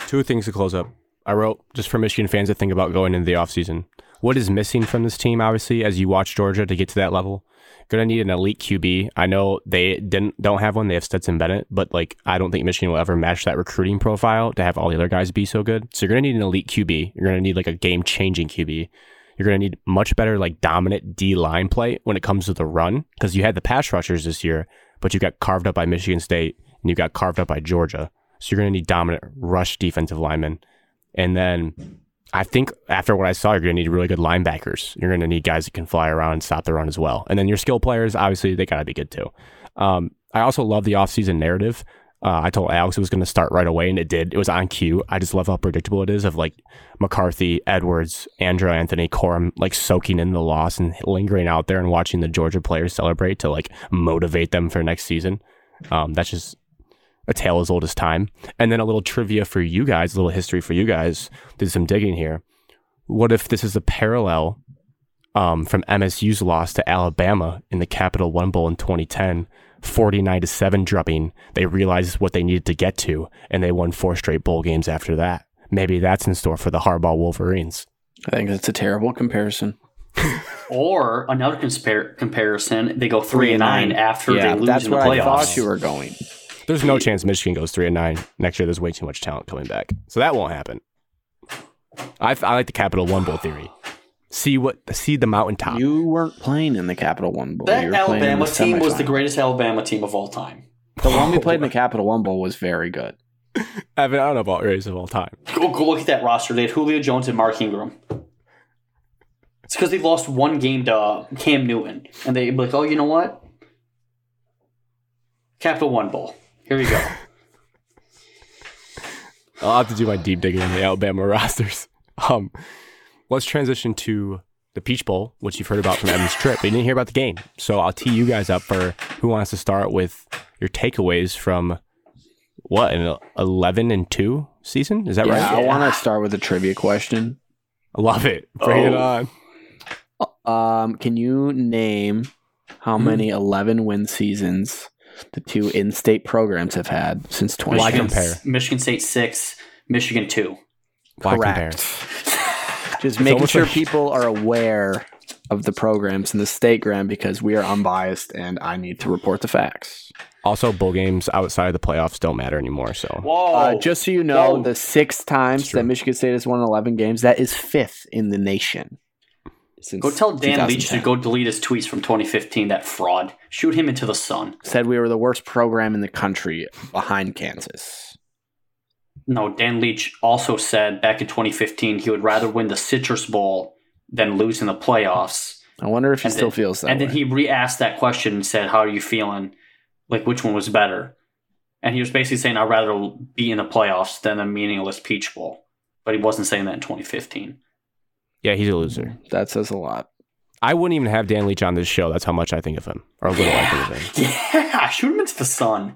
Two things to close up. I wrote just for Michigan fans to think about going into the offseason. What is missing from this team, obviously, as you watch Georgia to get to that level? Gonna need an elite QB. I know they didn't don't have one. They have Stetson Bennett, but like I don't think Michigan will ever match that recruiting profile to have all the other guys be so good. So you're gonna need an elite QB. You're gonna need like a game changing QB. You're gonna need much better like dominant D line play when it comes to the run because you had the pass rushers this year, but you got carved up by Michigan State and you got carved up by Georgia. So you're gonna need dominant rush defensive linemen. And then I think after what I saw, you're going to need really good linebackers. You're going to need guys that can fly around and stop the run as well. And then your skill players, obviously, they got to be good too. Um, I also love the offseason narrative. Uh, I told Alex it was going to start right away, and it did. It was on cue. I just love how predictable it is of like McCarthy, Edwards, Andrel Anthony, Corum, like soaking in the loss and lingering out there and watching the Georgia players celebrate to like motivate them for next season. Um, that's just a tale as old as time. And then a little trivia for you guys, a little history for you guys. Did some digging here. What if this is a parallel um, from MSU's loss to Alabama in the Capital One Bowl in 2010, 49 to 7 drubbing? They realized what they needed to get to, and they won four straight bowl games after that. Maybe that's in store for the Harbaugh Wolverines. I think that's a terrible comparison. Or another conspar- comparison, they go three and nine after yeah, they lose that's in the where I playoffs. thought you were going. There's no chance Michigan goes 3 and 9 next year. There's way too much talent coming back. So that won't happen. I, I like the Capital One Bowl theory. See what see the mountaintop. You weren't playing in the Capital One Bowl. That you were playing in Alabama the team was the greatest Alabama team of all time. The one we played in the Capital One Bowl was very good. Evan, I don't know about race of all time. Go, go look at that roster. They had Julio Jones and Mark Ingram. It's because they lost one game to Cam Newton, and they be like, "Oh, you know what? Capital One Bowl. Here we go." I'll have to do my deep digging in the Alabama rosters. Um, let's transition to the Peach Bowl, which you've heard about from Evan's trip. But you didn't hear about the game, so I'll tee you guys up for who wants to start with your takeaways from what an eleven and two season. Is that Yeah, right? I want to start with a trivia question. I love it. Bring it Oh. on. Um, can you name how Hmm. many 11 win seasons the two in-state programs have had since 20? Why Michigan, compare? Michigan State six, Michigan two. Why compare? Just making sure like- people are aware of the programs in the state grant because we are unbiased and I need to report the facts. Also, bowl games outside of the playoffs don't matter anymore. So Whoa! Uh, just so you know, Whoa. the six times that Michigan State has won 11 games, that is fifth in the nation. since Go tell Dan Leach to go delete his tweets from 2015. That fraud. Shoot him into the sun. Said we were the worst program in the country behind Kansas. No, Dan Leach also said back in 2015 he would rather win the Citrus Bowl than lose in the playoffs. I wonder if he And still then- feels that and way. then he re-asked that question and said, "How are you feeling? Like which one was better?" And he was basically saying, "I'd rather be in the playoffs than a meaningless Peach Bowl." But he wasn't saying that in 2015. Yeah, he's a loser. that says a lot. I wouldn't even have Dan Leach on this show. That's how much I think of him, or a little I think of him. Yeah, shoot him into the sun.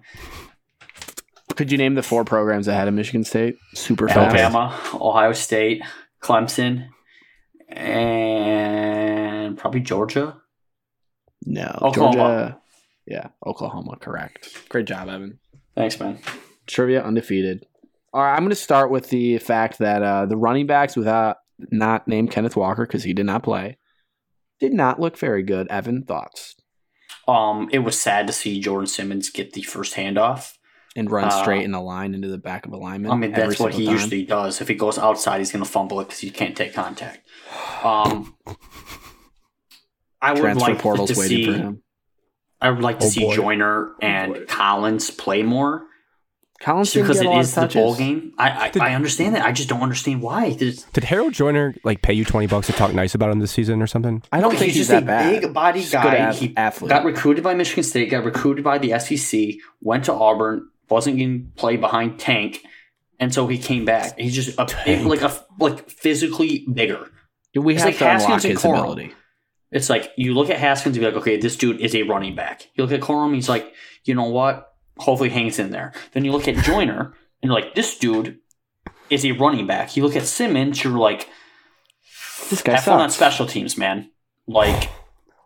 Could you name the four programs ahead of Michigan State? Super fast. Alabama, Ohio State, Clemson, and probably Georgia. No, Oklahoma. Georgia. Yeah, Oklahoma. Correct. Great job, Evan. Thanks, man. Trivia undefeated. All right, I'm going to start with the fact that uh, the running backs without not named Kenneth Walker because he did not play did not look very good. Evan, thoughts? Um, it was sad to see Jordan Simmons get the first handoff. And run Uh, straight in a line into the back of a lineman. I mean, that's what he time. usually does. If he goes outside, he's going to fumble it because he can't take contact. Um, I would transfer like portals to waiting see. for him. I would like to Oh, see boy. Joiner and boy. Collins play more Collins because get it is the bowl game. I I, Did- I understand that. I just don't understand why. There's, Did Harold Joiner like pay you twenty bucks to talk nice about him this season or something? I don't No, think he's, he's that just a bad. big body He's guy. good He athlete. got recruited by Michigan State, got recruited by the SEC, went to Auburn, wasn't to play behind Tank, and so he came back. He's just a big, like a like physically bigger. we it's have like to unlock Haskins and his Corum. ability. It's like you look at Haskins and be like, okay, this dude is a running back. You look at Corum, he's like, you know what? Hopefully hangs in there. Then you look at Joiner, and you're like, this dude is a running back. You look at Simmons, you're like, This guy have fun on special teams, man. Like,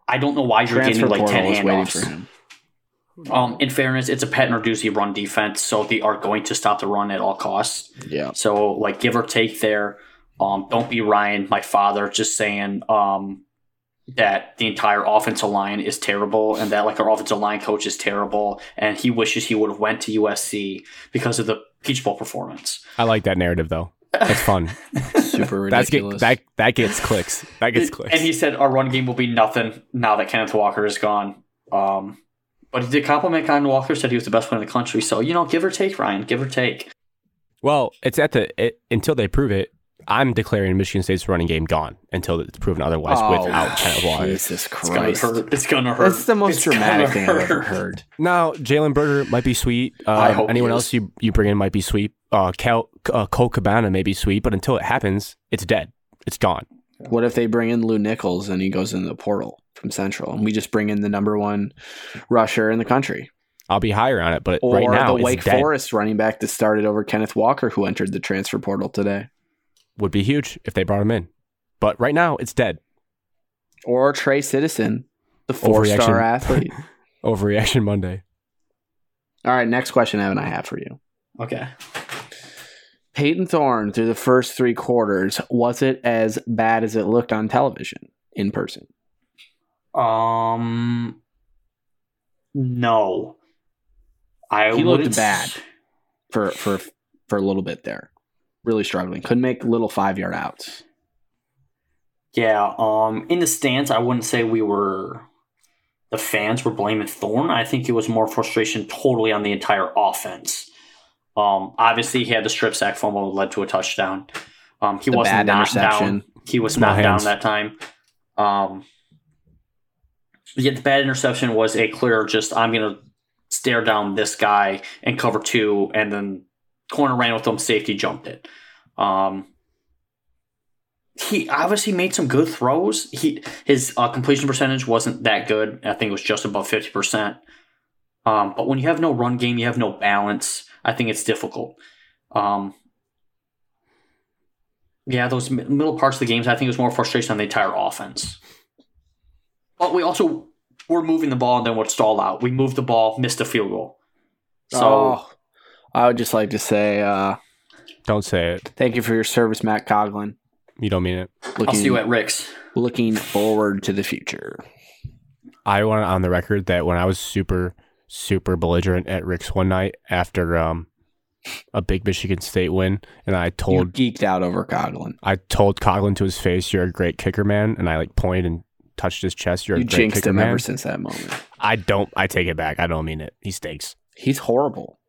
I don't know why you're Transfer getting like ten portal is waiting handoffs. For him. Um, in fairness, it's a Pat Narduzzi run defense, so they are going to stop the run at all costs. Yeah. So, like, give or take there. Um, don't be Ryan, my father, just saying um, that the entire offensive line is terrible and that like our offensive line coach is terrible and he wishes he would have went to USC because of the Peach Bowl performance. I like that narrative though. That's fun. Super That's get, that that gets clicks. That gets clicks. And he said our run game will be nothing now that Kenneth Walker is gone. Um, but he did compliment Kenneth Walker, said he was the best one in the country. So you know, give or take, Ryan, give or take. well, it's at the it, until they prove it. I'm declaring Michigan State's running game gone until it's proven otherwise Oh, without Kenneth Walker. Jesus It's gonna hurt. It's gonna hurt. That's the most It's dramatic gonna thing I've ever heard. Now, Jalen Berger might be sweet. Uh, I hope anyone else you, you bring in might be sweet. Uh, Cal, uh, Cole Cabana may be sweet, but until it happens, it's dead. It's gone. What if they bring in Lew Nichols and he goes in the portal from Central and we just bring in the number one rusher in the country? I'll be higher on it, but Or right now, the it's Wake dead. Forest running back that started over Kenneth Walker who entered the transfer portal today. Would be huge if they brought him in. But right now, it's dead. Or Trey Citizen, the four star Overreaction. athlete. Overreaction Monday. All right, next question, Evan, I have for you. Okay. Payton Thorne through the first three quarters, was it as bad as it looked on television in person? Um. No. I He looked bad. For for for a little bit there. Really struggling. Couldn't make little five yard outs. Yeah. Um. In the stands, I wouldn't say we were. The fans were blaming Thorne. I think it was more frustration totally on the entire offense. Um. Obviously, he had the strip sack fumble that led to a touchdown. Um. He The wasn't bad knocked interception. down. He was Small not hands. down that time. Um. Yet the bad interception was a clear just I'm gonna stare down this guy and cover two, and then corner ran with him, safety jumped it. Um, he obviously made some good throws. He his uh, completion percentage wasn't that good. I think it was just above fifty percent. Um, but when you have no run game, you have no balance. I think it's difficult. Um, yeah, those middle parts of the games, I think it was more frustration on the entire offense. But we also were moving the ball and then would stall out. We moved the ball, missed a field goal. So oh, I would just like to say uh, Don't say it. thank you for your service, Matt Coghlin. You don't mean it. Looking, I'll see you at Rick's. looking forward to the future. I want on the record that when I was super, super belligerent at Rick's one night after um a big Michigan State win, and I You told geeked out over Coghlin. I told Coglin to his face, "You're a great kicker, man," and I like pointed and touched his chest. You're You great jinxed him man. ever since that moment. I don't. I take it back. I don't mean it. He stinks. He's horrible.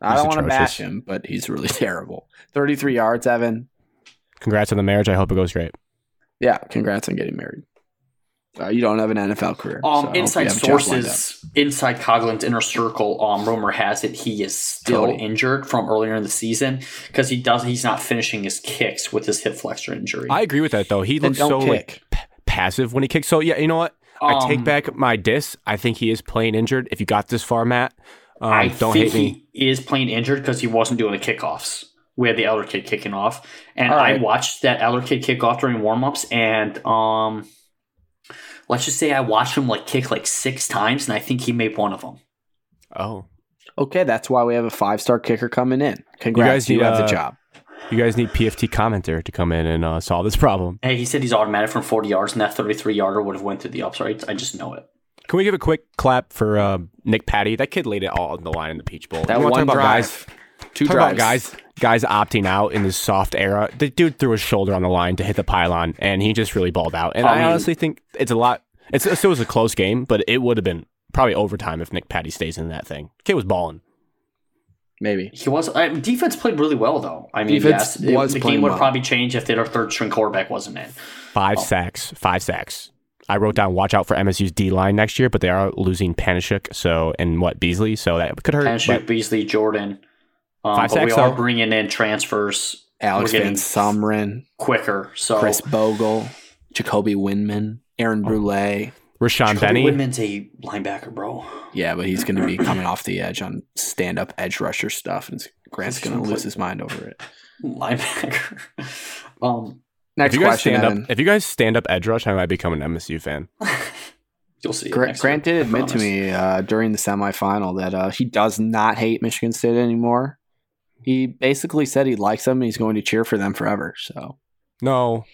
I don't want to bash him, but he's really terrible. 33 yards, Evan. Congrats on the marriage. I hope it goes great. Yeah, congrats on getting married. Uh, you don't have an NFL career. Um, hope you inside have a job lined up. sources, inside Coghlin's inner circle, um, rumor has it he is still Cody. injured from earlier in the season because he does he's not finishing his kicks with his hip flexor injury. I agree with that though. He Then looks so don't like kick. p- passive when he kicks. So yeah, you know what? I take Um, back my diss. I think he is playing injured. If you got this far, Matt, um, I don't think hate me. he is playing injured because he wasn't doing the kickoffs. We had the Elder Kid kicking off, and All right. I watched that Elder Kid kick off during warmups, and um, let's just say I watched him like kick like six times, and I think he made one of them. Oh, Okay, that's why we have a five star kicker coming in. Congrats, you, need, have the uh, job. You guys need PFT commenter to come in and uh, solve this problem. Hey, he said he's automatic from 40 yards, and that 33 yarder would have went through the uprights. I just know it. Can we give a quick clap for uh, Nick Patti? That kid laid it all on the line in the Peach Bowl. That You one drive, guys. two Talk drives. about guys, guys opting out in this soft era. The dude threw his shoulder on the line to hit the pylon, and he just really balled out. And I I, mean- honestly think it's a lot. It's it still was a close game, but it would have been probably overtime if Nick Patti stays in that thing. Kid was balling. Maybe. He was I, defense played really well though. I mean, Defense yes, it- was the game would well. probably change if their third string quarterback wasn't in. Five Oh. sacks, five sacks. I wrote down watch out for MSU's D line next year, but they are losing Panasiuk, so and what Beesley, so that could hurt. Panasiuk, but Beesley, Jordan. Um, Five but we are though. bringing in transfers Alex We're Van getting- Sumrin, quicker. So Chris Bogle, Jacoby Windmon, Aaron Brule. Rashawn Jacoby Benny, Windmon's a linebacker, bro. Yeah, but he's going to be coming off the edge on stand up edge rusher stuff, and Grant's going to lose his mind over it. Linebacker. um, Next if you guys question, stand up, if you guys stand up edge rush, I might become an MSU fan. you'll see. Grant, Grant did admit to me uh, during the semifinal that uh, he does not hate Michigan State anymore. He basically said he likes them and he's going to cheer for them forever. So No,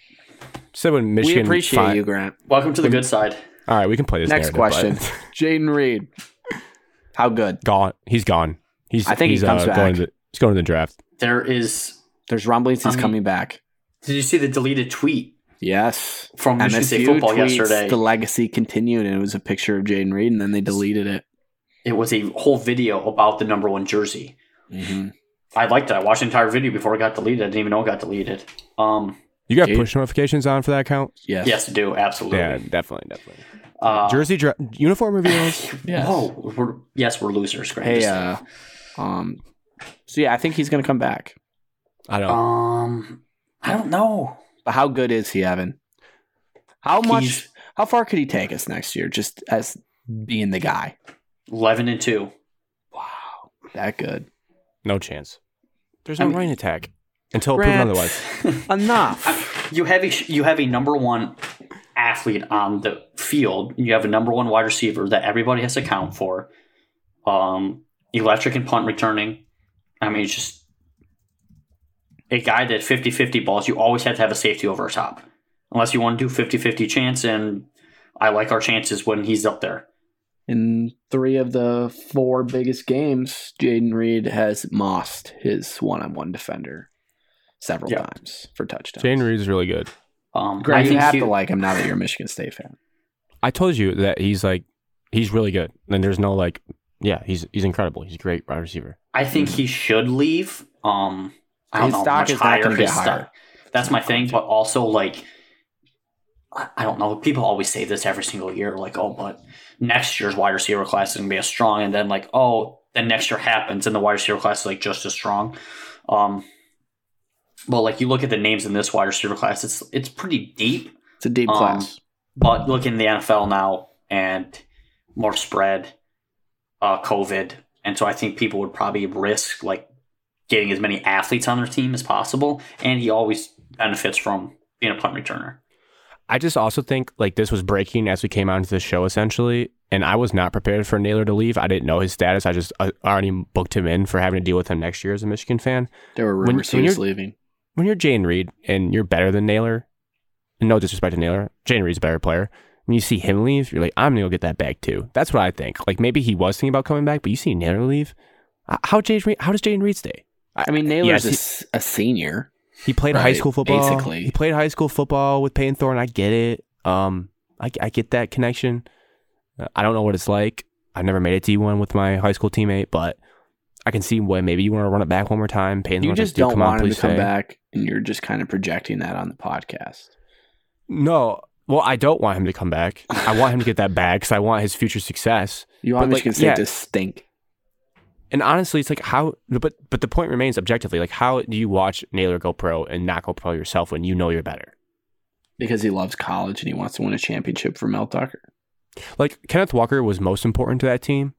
said when Michigan. we appreciate fi- you, Grant. Welcome to the good side. All right, we can play this. Next narrative, but- question. Jayden Reed. How good? gone. He's gone. He's. I think he he's, comes uh, back. Going to the, he's going to the draft. There is. There's rumblings he's I mean- coming back. Did you see the deleted tweet Yes. from Michigan State football tweets yesterday? the legacy continued, and it was a picture of Jayden Reed, and then they deleted it. it was a whole video about the number one jersey. Mm-hmm. I liked it. I watched the entire video before it got deleted. I didn't even know it got deleted. Um, You got Dude. push notifications on for that account? Yes. yes, I do absolutely. Yeah, definitely, definitely. Uh, Jersey dra- uniform reveals. Yes. No, we're yes, we're losers. Grant. Hey, uh, um, so yeah, I think he's going to come back. I don't. um, I don't know. But how good is he, Evan? How much? He's How far could he take us next year, just as being the guy? eleven and two. Wow, that good. no chance. There's I no mean- running attack until proven otherwise. Enough. you have a you have a number one athlete on the field. You have a number one wide receiver that everybody has to count for. Um, electric and punt returning. I mean, it's just a guy that 50-50 balls. You always have to have a safety over top, unless you want to do 50-50 chance. And I like our chances when he's up there. In three of the four biggest games, Jayden Reed has mossed his one-on-one defender several Yeah. times for touchdowns. Jane Reed's really good. Um, Grant, I you have he- to like him now that you're a Michigan State fan. I told you that he's like he's really good. And there's no like yeah, he's he's incredible. He's a great wide receiver. I think he should leave. Um, I don't His know stock much is not higher. gonna get his stock- higher. That's my thing. But also, like, I I don't know. People always say this every single year, like, oh, but next year's wide receiver class is gonna be as strong, and then like, oh, then next year happens, and the wide receiver class is like just as strong. Um, but like you look at the names in this wide receiver class, it's it's pretty deep. It's a deep Um, class. But look in the NFL now, and more spread, uh, COVID, and so I think people would probably risk like getting as many athletes on their team as possible, and he always benefits from being a punt returner. I just also think like this was breaking as we came onto the show essentially, and I was not prepared for Naylor to leave. I didn't know his status. I just uh, already booked him in for having to deal with him next year as a Michigan fan. There were rumors when he was leaving. When you're Jane Reed and you're better than Naylor, no disrespect to Naylor, Jane Reed's a better player. When you see him leave, you're like, I'm gonna go get that bag too. That's what I think. Like maybe he was thinking about coming back, but you see Naylor leave. How Jane Reed, how does Jane Reed stay? I mean, Naylor's Yes, a he- a, senior. He played high school football. basically. He played high school football with Payne Thorne. I get it. Um, I, I get that connection. I don't know what it's like. I've never made it to one with my high school teammate, but I can see why maybe you want to run it back one more time. Payne You just like, "Dude, don't come on, want him to come stay." back, and you're just kind of projecting that on the podcast. No, well, I don't want him to come back. I want him to get that bag because I want his future success. You want But, like, Michigan State yeah. to stink. And honestly, it's like how, but but the point remains objectively, like how do you watch Naylor go pro and not go pro yourself when you know you're better? because he loves college and he wants to win a championship for Mel Tucker. like Kenneth Walker was most important to that team,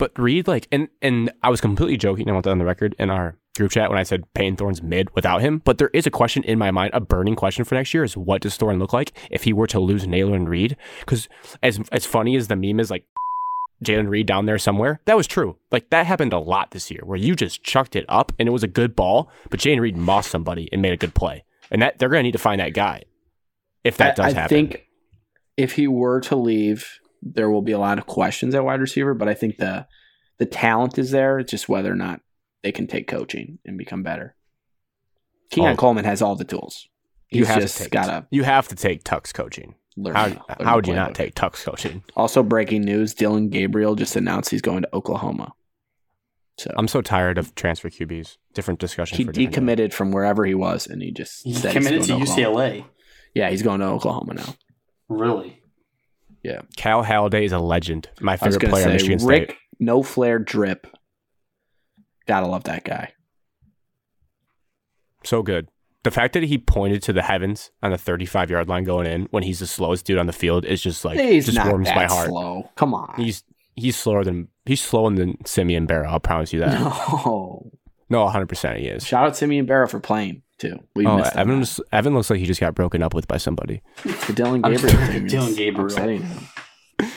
but Reed like and and I was completely joking. I want that on the record in our group chat when I said Payne Thorne's mid without him. But there is a question in my mind, a burning question for next year is what does Thorne look like if he were to lose Naylor and Reed? Because as as funny as the meme is, like Jalen Reed down there somewhere, that was true. Like that happened a lot this year where you just chucked it up and it was a good ball, but Jalen Reed mossed somebody and made a good play, and that they're gonna need to find that guy if that I, does I happen. think if he were to leave, there will be a lot of questions at wide receiver, but I think the the talent is there. It's just whether or not they can take coaching and become better. Keon Oh. Coleman has all the tools. you He's have just to take gotta you have to take Tuck's coaching. learn. How, learn how would you not playbook. take Tuck's coaching? Also, breaking news: Dillon Gabriel just announced he's going to Oklahoma. So I'm so tired of transfer QBs. Different discussion. he for different day. decommitted from wherever he was, and he just He said he's committed to going Oklahoma. UCLA. Yeah, he's going to Oklahoma now. Really? Cal Haladay is a legend. My favorite player say Michigan Rick, State. no flare drip. Gotta love that guy. So good. The fact that he pointed to the heavens on the 35 yard line going in when he's the slowest dude on the field is just like he's just warms my heart. slow. Come on. He's he's slower than he's slower than Simeon Barrow. I'll promise you that. no. no, 100 percent he is. Shout out Simeon Barrow for playing too. We Oh. Evan, just- Evan looks like he just got broken up with by somebody. The Dillon Gabriel sorry, thing. Dillon Gabriel.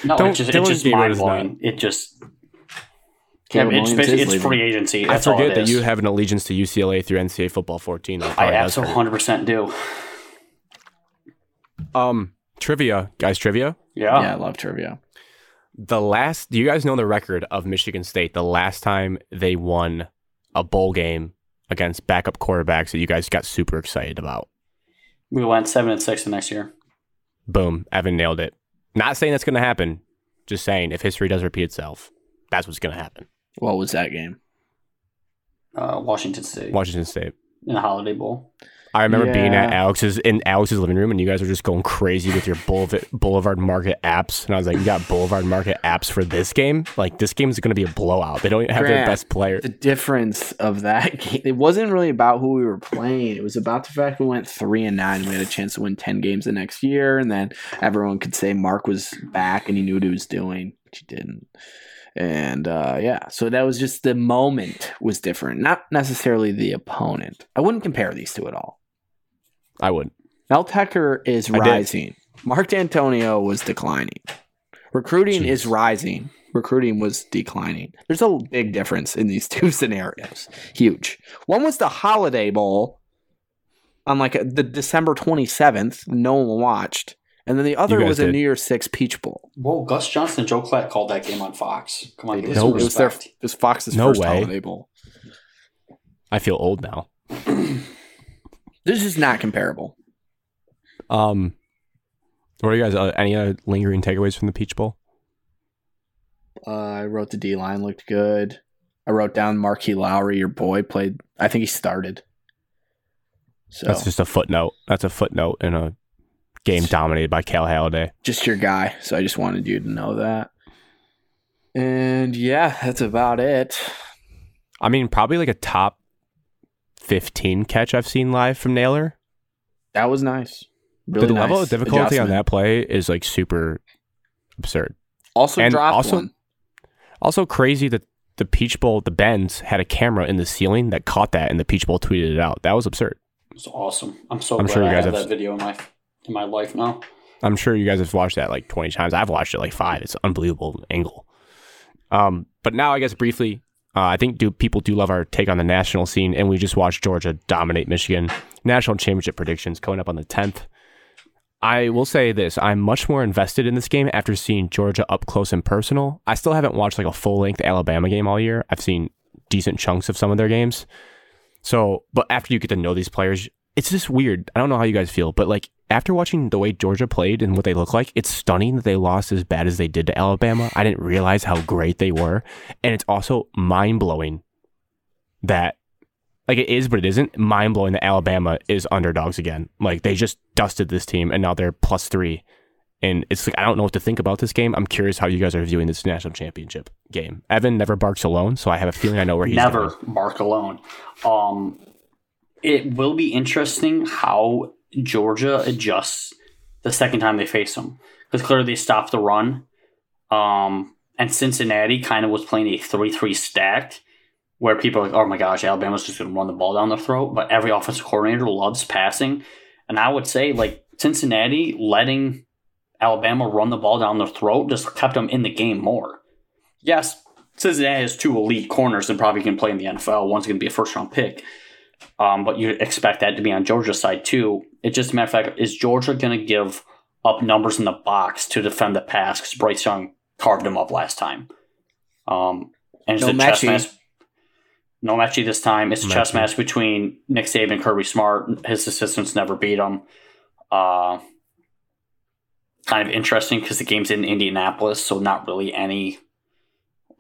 No, Don't- it's just, Dylan it's just Gabriel mind is not- blowing. It just. Yeah, Caleb it's, Williams basically, is it's free agency. I That's all forget that you have an allegiance to UCLA through NCAA football 14. That I probably does hurt. absolutely 100% do. Um, trivia, guys, trivia. Yeah. Yeah, I love trivia. The last, do you guys know the record of Michigan State? The last time they won a bowl game against backup quarterbacks that you guys got super excited about. We went 7 and 6 the next year. Boom, Evan nailed it. Not saying that's going to happen. Just saying, if history does repeat itself, that's what's going to happen. What was that game? Uh, Washington State Washington State. in the Holiday Bowl. I remember being at Alex's in Alex's living room, and you guys were just going crazy with your Boulevard, Boulevard Market apps. And I was like, "You got Boulevard Market apps for this game? Like this game is going to be a blowout. They don't even have their best player." The difference of that game, it wasn't really about who we were playing. It was about the fact we went three and nine. We had a chance to win ten games the next year, and then everyone could say Mark was back and he knew what he was doing, but he didn't. And uh, yeah, so that was just the moment was different, not necessarily the opponent. I wouldn't compare these two at all. I wouldn't. Mel Tucker is rising. Mark Dantonio was declining. Recruiting Jeez. is rising. Recruiting was declining. There's a big difference in these two scenarios. Huge. One was the Holiday Bowl on like a, the December 27th. No one watched. And then the other guys was a. New Year's Six Peach Bowl. Whoa, Gus Johnson and Joel Klatt called that game on Fox. Come on, They give did. No, it was their respect. it was Fox's No first way. Holiday Bowl. I feel old now. This is not comparable. Um, what are you guys? Uh, any uh, lingering takeaways from the Peach Bowl? Uh, I wrote the D line looked good. I wrote down Marquis Lowry, your boy, played. I think he started. So That's just a footnote. That's a footnote in a game dominated by Cal Haladay. just your guy. So I just wanted you to know that. And yeah, that's about it. I mean, probably like a top fifteen catch I've seen live from Naylor. That was nice. Really the level nice of difficulty on that play is like super absurd. Also and dropped also- one. Also crazy that the Peach Bowl, the Benz had a camera in the ceiling that caught that, and the Peach Bowl tweeted it out. That was absurd. It's awesome. I'm so I'm glad sure you I guys have have- that video in my in my life now. I'm sure you guys have watched that like 20 times. I've watched it like five. It's an unbelievable angle. Um, but now I guess briefly, uh, I think do people do love our take on the national scene, and we just watched Georgia dominate Michigan. National championship predictions coming up on the 10th. I will say this: I'm much more invested in this game after seeing Georgia up close and personal. I still haven't watched like a full length Alabama game all year. I've seen decent chunks of some of their games. So, but after you get to know these players, it's just weird. I don't know how you guys feel, but like after watching the way Georgia played and what they look like, it's stunning that they lost as bad as they did to Alabama. I didn't realize how great they were. And it's also mind blowing that, like, it is, but it isn't mind blowing that Alabama is underdogs again. Like, they just dusted this team and now they're plus three. And it's like, I don't know what to think about this game. I'm curious how you guys are viewing this national championship game. Evan never barks alone, so I have a feeling I know where he's Never going. bark alone. Um, it will be interesting how Georgia adjusts the second time they face them because clearly they stopped the run. Um, and Cincinnati kind of was playing a 3 3 stacked where people are like, oh my gosh, Alabama's just going to run the ball down their throat. But every offensive coordinator loves passing. And I would say, like, Cincinnati letting Alabama run the ball down their throat just kept them in the game more. Yes, Cincinnati has two elite corners and probably can play in the NFL. One's going to be a first round pick. Um, but you expect that to be on Georgia's side too. It's just a matter of fact, is Georgia going to give up numbers in the box to defend the pass? Because Bryce Young carved him up last time. Um, and it's No a chess match. No Metchie this time. It's a chess match between Nick Saban and Kirby Smart. His assistants never beat him. Uh, kind of interesting because the game's in Indianapolis, so not really any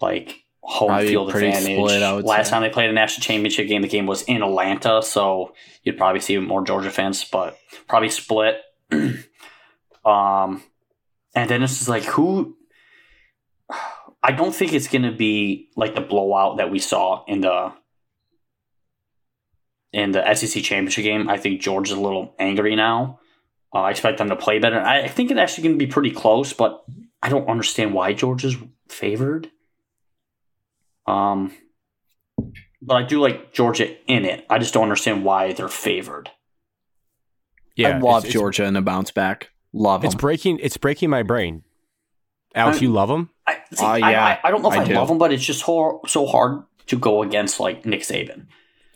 like home Probably field pretty advantage. split, I would Last say. time they played a national championship game, the game was in Atlanta, so you'd probably see more Georgia fans, but probably split. um, and then it's just like who. I don't think it's going to be like the blowout that we saw in the in the SEC championship game. I think Georgia's a little angry now. Uh, I expect them to play better. I I think it's actually going to be pretty close, but I don't understand why Georgia's favored. Um, but I do like Georgia in it. I just don't understand why they're favored. Yeah, I love it's- Georgia in a bounce back. Love It's them. breaking. It's breaking my brain. Alex, I'm- you love them? I, see, Uh, yeah, I, I don't know if I I, love them, but it's just so, so hard to go against like Nick Saban.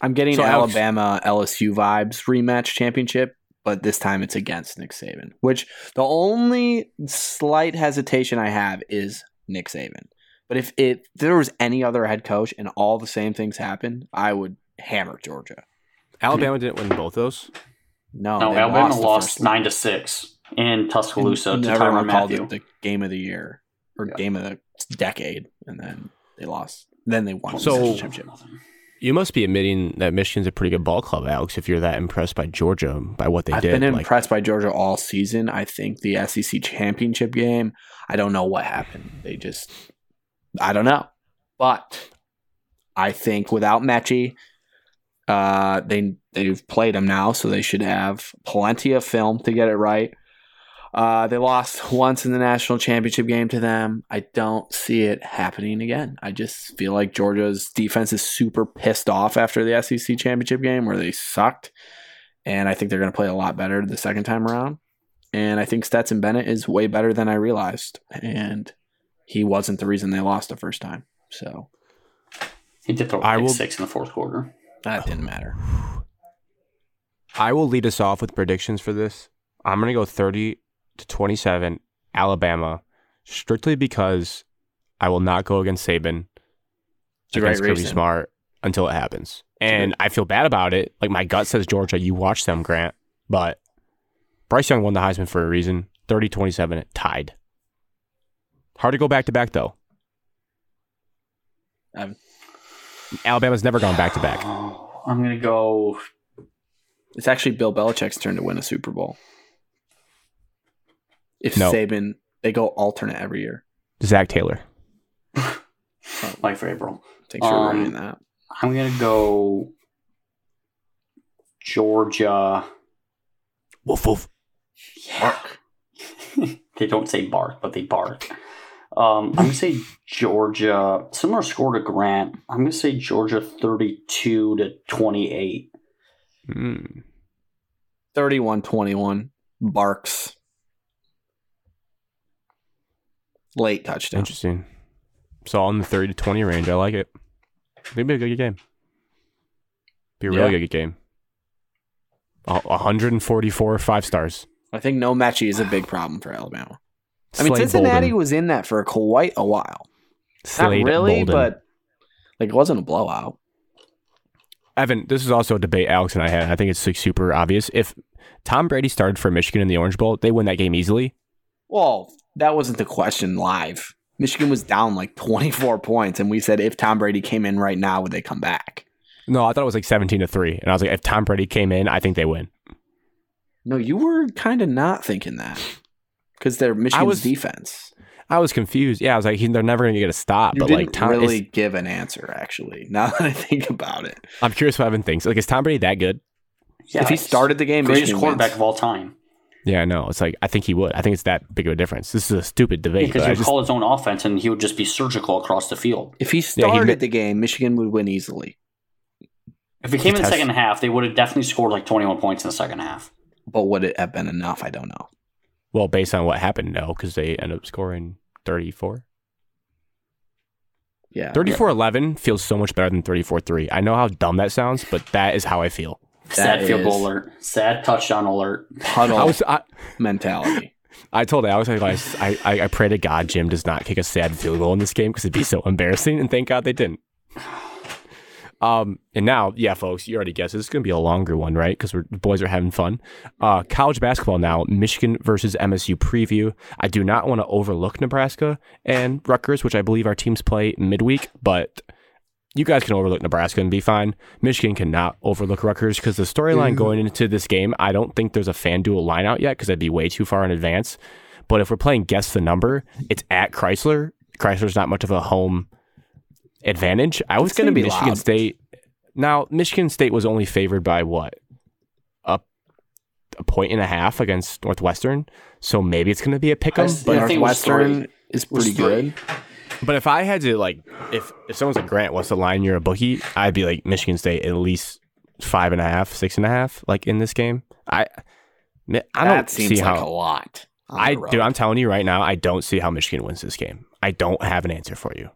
I'm getting So, Alex- Alabama LSU vibes rematch championship, but this time it's against Nick Saban. Which the only slight hesitation I have is Nick Saban. But if, if there was any other head coach and all the same things happened, I would hammer Georgia. Alabama didn't win both those. No, no, they Alabama the lost, nine to six in Tuscaloosa And to everyone Tyrann called Mathieu. it the game of the year or Yeah. game of the decade, and then they lost. Then they won So- the championship. You must be admitting that Michigan's a pretty good ball club, Alex. If you're that impressed by Georgia by what they did. I've been like, impressed by Georgia all season. I think the SEC championship game, I don't know what happened. They just, I don't know. But I think without Metchie, uh, they they've played him now, so they should have plenty of film to get it right. Uh, they lost once in the national championship game to them. I don't see it happening again. I just feel like Georgia's defense is super pissed off after the SEC championship game where they sucked and I think they're going to play a lot better the second time around. And I think Stetson Bennett is way better than I realized, and he wasn't the reason they lost the first time. So He did throw I will- six in the fourth quarter. that didn't matter. I will lead us off with predictions for this. I'm going to go 30 to 27 Alabama, strictly because I will not go against Saban It's a great against Kirby reason. Smart until it happens. And I feel bad about it. Like my gut says Georgia, you watch them, Grant. But Bryce Young won the Heisman for a reason. 30 27, tied. Hard to go back to back, though. Um, Alabama's never gone back to back. I'm gonna go. It's actually Bill Belichick's turn to win a Super Bowl. If No. Saban, they go alternate every year. Zac Taylor. Mike Vrabel. Thanks for Um, ruining that. I'm gonna go Georgia. Woof, woof. Bark. they don't say bark, but they bark. Um, I'm gonna say Georgia. Similar score to Grant. I'm gonna say Georgia 32 to 28. Mm. 31 21. Barks. Late touchdown. Interesting. So all in the 30 to 20 range. I like it. It'd be a good game. Be a really Yeah. good game. A 144 five stars. I think no Metchie is a big problem for Alabama. I mean, Slade Cincinnati Bolden. was in that for quite a while. Slade Not really, Bolden. but like it wasn't a blowout. Evan, this is also a debate Alex and I had. I think it's like super obvious. If Tom Brady started for Michigan in the Orange Bowl, they win that game easily. Well, that wasn't the question live. Michigan was down like 24 points, and we said if Tom Brady came in right now, would they come back? No, I thought it was like 17 to 3. And I was like, if Tom Brady came in, I think they win. No, you were kind of not thinking that because they're Michigan's was- defense. I was confused. Yeah, I was like, they're never going to get a stop. You but didn't like, Tom, really give an answer, actually. Now that I think about it, I'm curious what Evan thinks. Like, is Tom Brady that good? Yeah, if he started the game, greatest Michigan quarterback wins. of all time. Yeah, no. It's like, I think he would. I think it's that big of a difference. This is a stupid debate. Because but he would just- call his own offense and he would just be surgical across the field. If he Yeah, he started mi- the game, Michigan would win easily. If he came in the second half, they would have definitely scored like 21 points in the second half. But would it have been enough? I don't know. Well, based on what happened, no, because they end up scoring 34. Yeah. 34 11 feels so much better than 34 3. I know how dumb that sounds, but that is how I feel. Sad field goal alert. Sad touchdown alert. Huddle I was, I, mentality. I told Alex, I, was like, I, I, I pray to God Jim does not kick a sad field goal in this game because it'd be so embarrassing. And thank God they didn't. Um, and now, yeah, folks, you already guessed it's going to be a longer one, right? Because the boys are having fun. Uh, college basketball now, Michigan versus MSU preview. I do not want to overlook Nebraska and Rutgers, which I believe our teams play midweek, but you guys can overlook Nebraska and be fine. Michigan cannot overlook Rutgers because the storyline going into this game, I don't think there's a FanDuel line out yet because that'd be way too far in advance. But if we're playing guess the number, it's at Crisler. Crisler's not much of a home advantage. I was gonna be Michigan loud. State. Now, Michigan State was only favored by what? A, a point and a half against Northwestern. So maybe it's going to be a pick 'em. I s- But, I think it was Northwestern is pretty good. but if I had to, like, if, if someone's like, Grant, what's the line? You're a bookie. I'd be like, Michigan State at least five and a half, six and a half, like in this game. I, I don't that seems see like how. a lot. I dude, I'm telling you right now, I don't see how Michigan wins this game. I don't have an answer for you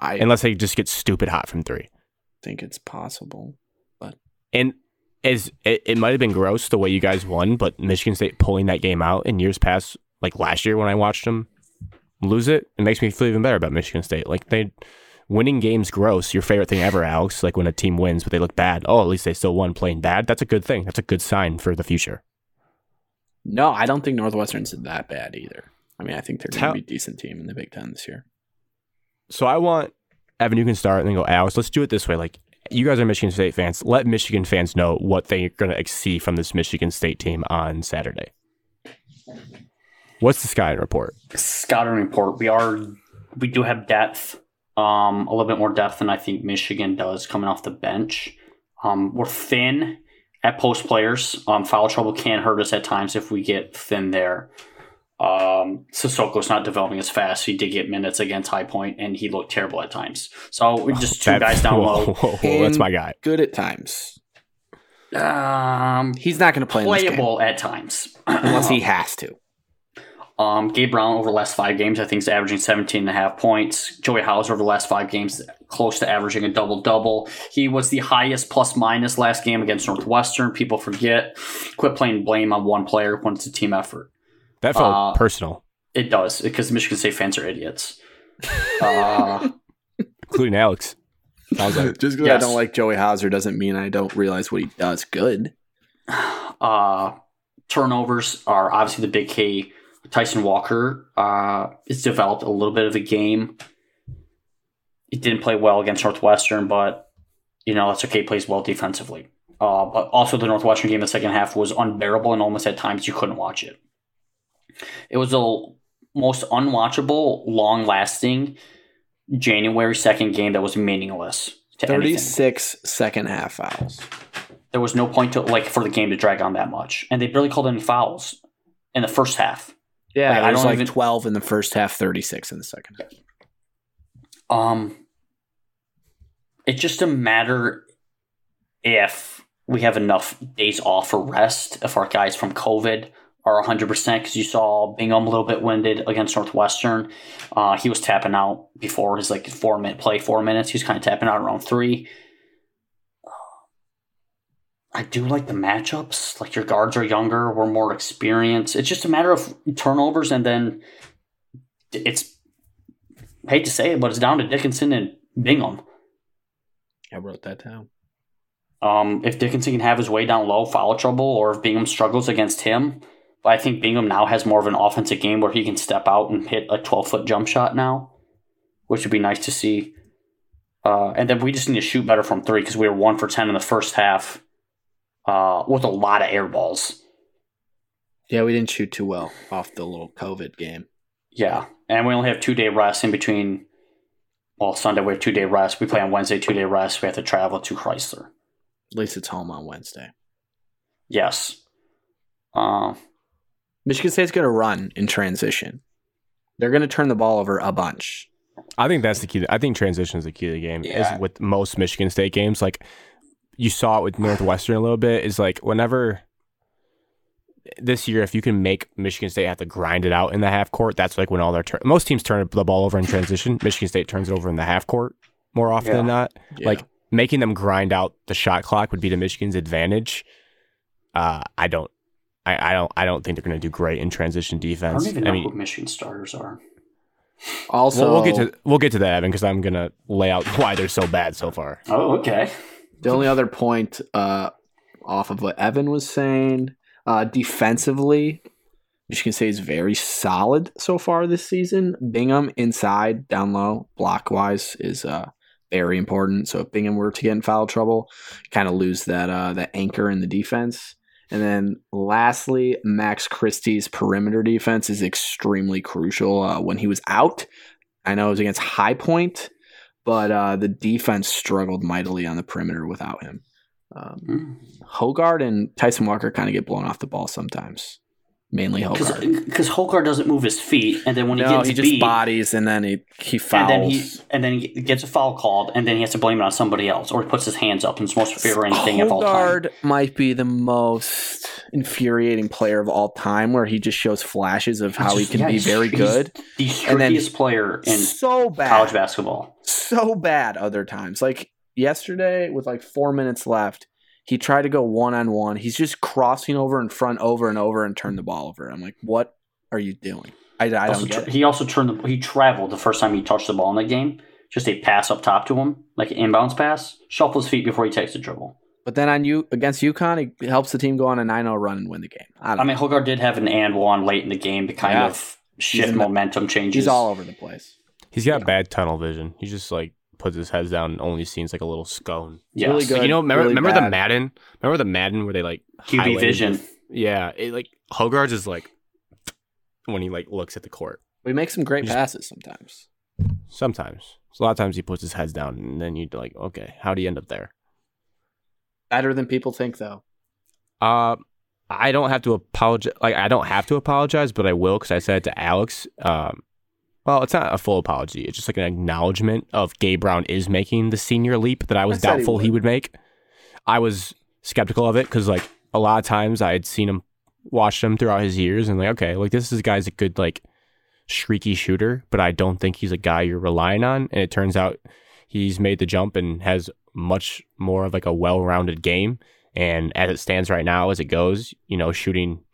I unless they just get stupid hot from three. think it's possible. And as it, it might have been gross the way you guys won, but Michigan State pulling that game out in years past, like last year when I watched them lose it, it makes me feel even better about Michigan State. Like they winning games gross, your favorite thing ever, Alex. Like when a team wins but they look bad. Oh, at least they still won playing bad. That's a good thing. That's a good sign for the future. No, I don't think Northwestern's that bad either. I mean, I think they're going to be a decent team in the Big Ten this year. So I want Evan, you can start and then go, Alex. Let's do it this way. Like you guys are Michigan State fans. Let Michigan fans know what they're going to see from this Michigan State team on Saturday. What's the Sky report? Scouting report. We are we do have depth, um, a little bit more depth than I think Michigan does coming off the bench. Um, we're thin at post players. Um, foul trouble can hurt us at times if we get thin there. Um, Sissoko's not developing as fast. He did get minutes against High Point, and he looked terrible at times. So we're just two That- guys down whoa, low. whoa, whoa, that's my guy. Good at times. Um, He's not going to play in this game playable at times. unless he has to. Um, Gabe Brown over the last five games, I think, is averaging 17 and a half points. Joey Hauser over the last five games, close to averaging a double double. He was the highest plus minus last game against Northwestern. People forget. Quit playing blame on one player when it's a team effort. That felt Uh, personal, It does because Michigan State fans are idiots. Uh, including Alex. I was like, Just because I don't like Joey Hauser doesn't mean I don't realize what he does good. uh, turnovers are obviously the big key. Tyson Walker uh, has developed a little bit of a game. He didn't play well against Northwestern, but you know that's okay. He plays well defensively. Uh, but also the Northwestern game in the second half was unbearable, and almost at times you couldn't watch it. It was the most unwatchable, long-lasting January second game that was meaningless. To anything. 36 second half fouls. There was no point to like for the game to drag on that much, and they barely called any fouls in the first half. Yeah, Like, I was don't like even- 12 in the first half, 36 in the second half. Um, it's just a matter if we have enough days off for rest. If our guys from COVID are 100%, because you saw Bingham a little bit winded against Northwestern. Uh, he was tapping out before his like four minute play, four minutes. He was kind of tapping out around three. I do like the matchups. Like your guards are younger, we're more experienced. It's just a matter of turnovers, and then it's I hate to say it, but it's down to Dickinson and Bingham. I wrote that down. Um, if Dickinson can have his way down low, foul trouble, or if Bingham struggles against him, I think Bingham now has more of an offensive game where he can step out and hit a 12 foot jump shot now, which would be nice to see. Uh, and then we just need to shoot better from three because we were one for 10 in the first half uh, with a lot of air balls. Yeah, we didn't shoot too well off the little COVID game. Yeah. And we only have two day rest in between. Well, Sunday we have two day rest. We play on Wednesday, two day rest. We have to travel to Crisler. At least it's home on Wednesday. Yes. Uh, Michigan State's going to run in transition. They're going to turn the ball over a bunch. I think that's the key. I think transition is the key to the game. Yeah. Is with most Michigan State games, like you saw it with Northwestern a little bit. Is like whenever this year, if you can make Michigan State have to grind it out in the half court, that's like when all their turn. Most teams turn the ball over in transition. Michigan State turns it over in the half court more often than not. Yeah. Like making them grind out the shot clock would be to Michigan's advantage. Uh, I don't. I, I don't. I don't think they're going to do great in transition I defense. don't even I know mean, who Michigan starters are. Also, we'll, we'll get to we'll get to that, Evan, because I'm going to lay out why they're so bad so far. Oh, okay. The only other point uh, off of what Evan was saying, uh, defensively, Michigan State is very solid so far this season. Bingham inside, down low, block wise is uh, very important. So if Bingham were to get in foul trouble, kind of lose that uh, that anchor in the defense. And then lastly, Max Christie's perimeter defense is extremely crucial. Uh, when he was out, I know it was against High Point, but uh, the defense struggled mightily on the perimeter without him. Um, Hmm. Hoggard and Tyson Walker kind of get blown off the ball sometimes, mainly Hoggard. Because Hoggard doesn't move his feet, and then when he No, gets he just beat, bodies and then he he and fouls. then he and then he gets a foul called, and then he has to blame it on somebody else, or he puts his hands up, and it's the most infuriating thing of all time. Hoggard might be the most infuriating player of all time, where he just shows flashes of how he can yeah, be very good. The And trickiest player in so bad, college basketball. so bad other times. Like yesterday, with like four minutes left, he tried to go one on one. He's just crossing over in front over and over and turn the ball over. I'm like, what are you doing? I, I Also don't tr- get it. He also turned the he traveled the first time he touched the ball in the game. Just a pass up top to him, like an inbounds pass, shuffle his feet before he takes the dribble. But then on you against UConn, he helps the team go on a 9-0 run and win the game. I don't I mean, Hoggard did have an and one late in the game to kind Yeah. of shift in the- momentum changes. He's all over the place. He's got Yeah. bad tunnel vision. He's just like puts his head down and only sees like a little scone. Yeah, really Like, you know, remember, really remember the. Madden? Remember the Madden where they like QB vision. the- yeah, it, like Hoggard is like when he like looks at the court. We make some great Just- passes sometimes. Sometimes, so a lot of times he puts his head down, and then you're like, okay, how do you end up there? Better than people think, though. Uh, I don't have to apologize. Like I don't have to apologize, but I will because I said it to Alex. Um, well, it's not a full apology. It's just like an acknowledgement of Gabe Brown is making the senior leap that I was I said he doubtful he would. would make. I was skeptical of it because like a lot of times I had seen him, watched him throughout his years, and like okay, like this is a guy's a good like shrieky shooter, but I don't think he's a guy you're relying on. And it turns out he's made the jump and has much more of like a well-rounded game. And as it stands right now, as it goes, you know, shooting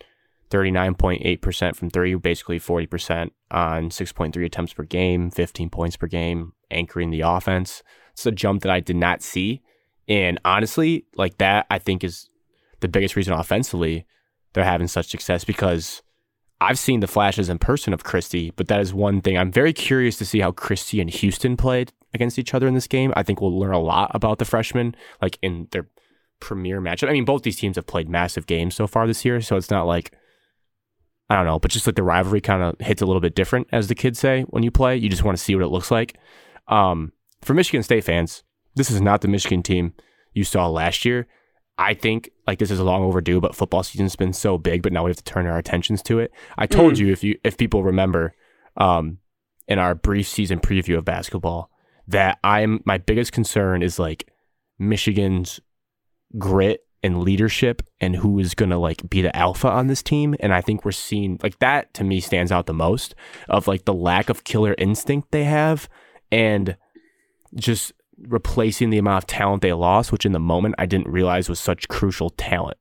39.8% from three, basically 40% on 6.3 attempts per game, 15 points per game, anchoring the offense. It's a jump that I did not see. And honestly, like that, I think is the biggest reason offensively they're having such success because I've seen the flashes in person of Christie, but that is one thing. I'm very curious to see how Christie and Houston played against each other in this game. I think we'll learn a lot about the freshmen, like in their premier matchup. I mean, both these teams have played massive games so far this year, so it's not like I don't know, but just like the rivalry kind of hits a little bit different, as the kids say when you play. You just want to see what it looks like. Um, for Michigan State fans, this is not the Michigan team you saw last year. I think like this is long overdue, but football season's been so big, but now we have to turn our attentions to it. I told Mm. you if you if people remember, um, in our brief season preview of basketball, that I'm my biggest concern is like Michigan's grit and leadership and who is going to like be the alpha on this team. And i think we're seeing like that to me stands out the most of like the lack of killer instinct they have and just replacing the amount of talent they lost which in the moment i didn't realize was such crucial talent.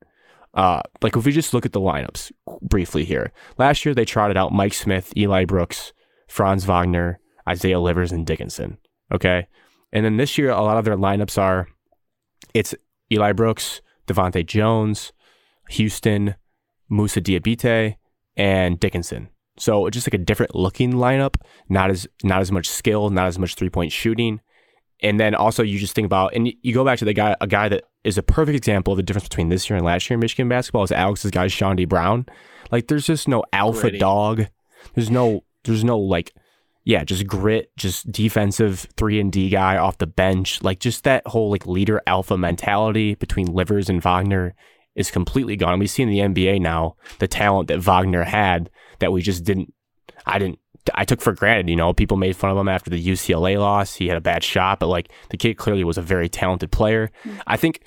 Uh like if we just look at the lineups briefly here last year they trotted out mike smith eli brooks franz wagner isaiah livers and dickinson okay? And then this year a lot of their lineups are it's Eli Brooks, DeVante Jones, Houston, Moussa Diabaté, and Dickinson. So it's just like a different looking lineup, not as not as much skill, not as much three point shooting. And then also you just think about and you go back to the guy a guy that is a perfect example of the difference between this year and last year in Michigan basketball is Alex's guy Chaundee Brown. Like there's just no alpha dog. There's no there's no like yeah, just grit, just defensive three and D guy off the bench. Like just that whole like leader alpha mentality between Livers and Wagner is completely gone. We see in the NBA now the talent that Wagner had that we just didn't. I didn't. I took for granted. You know, people made fun of him after the UCLA loss. He had a bad shot, but like the kid clearly was a very talented player. Mm-hmm. I think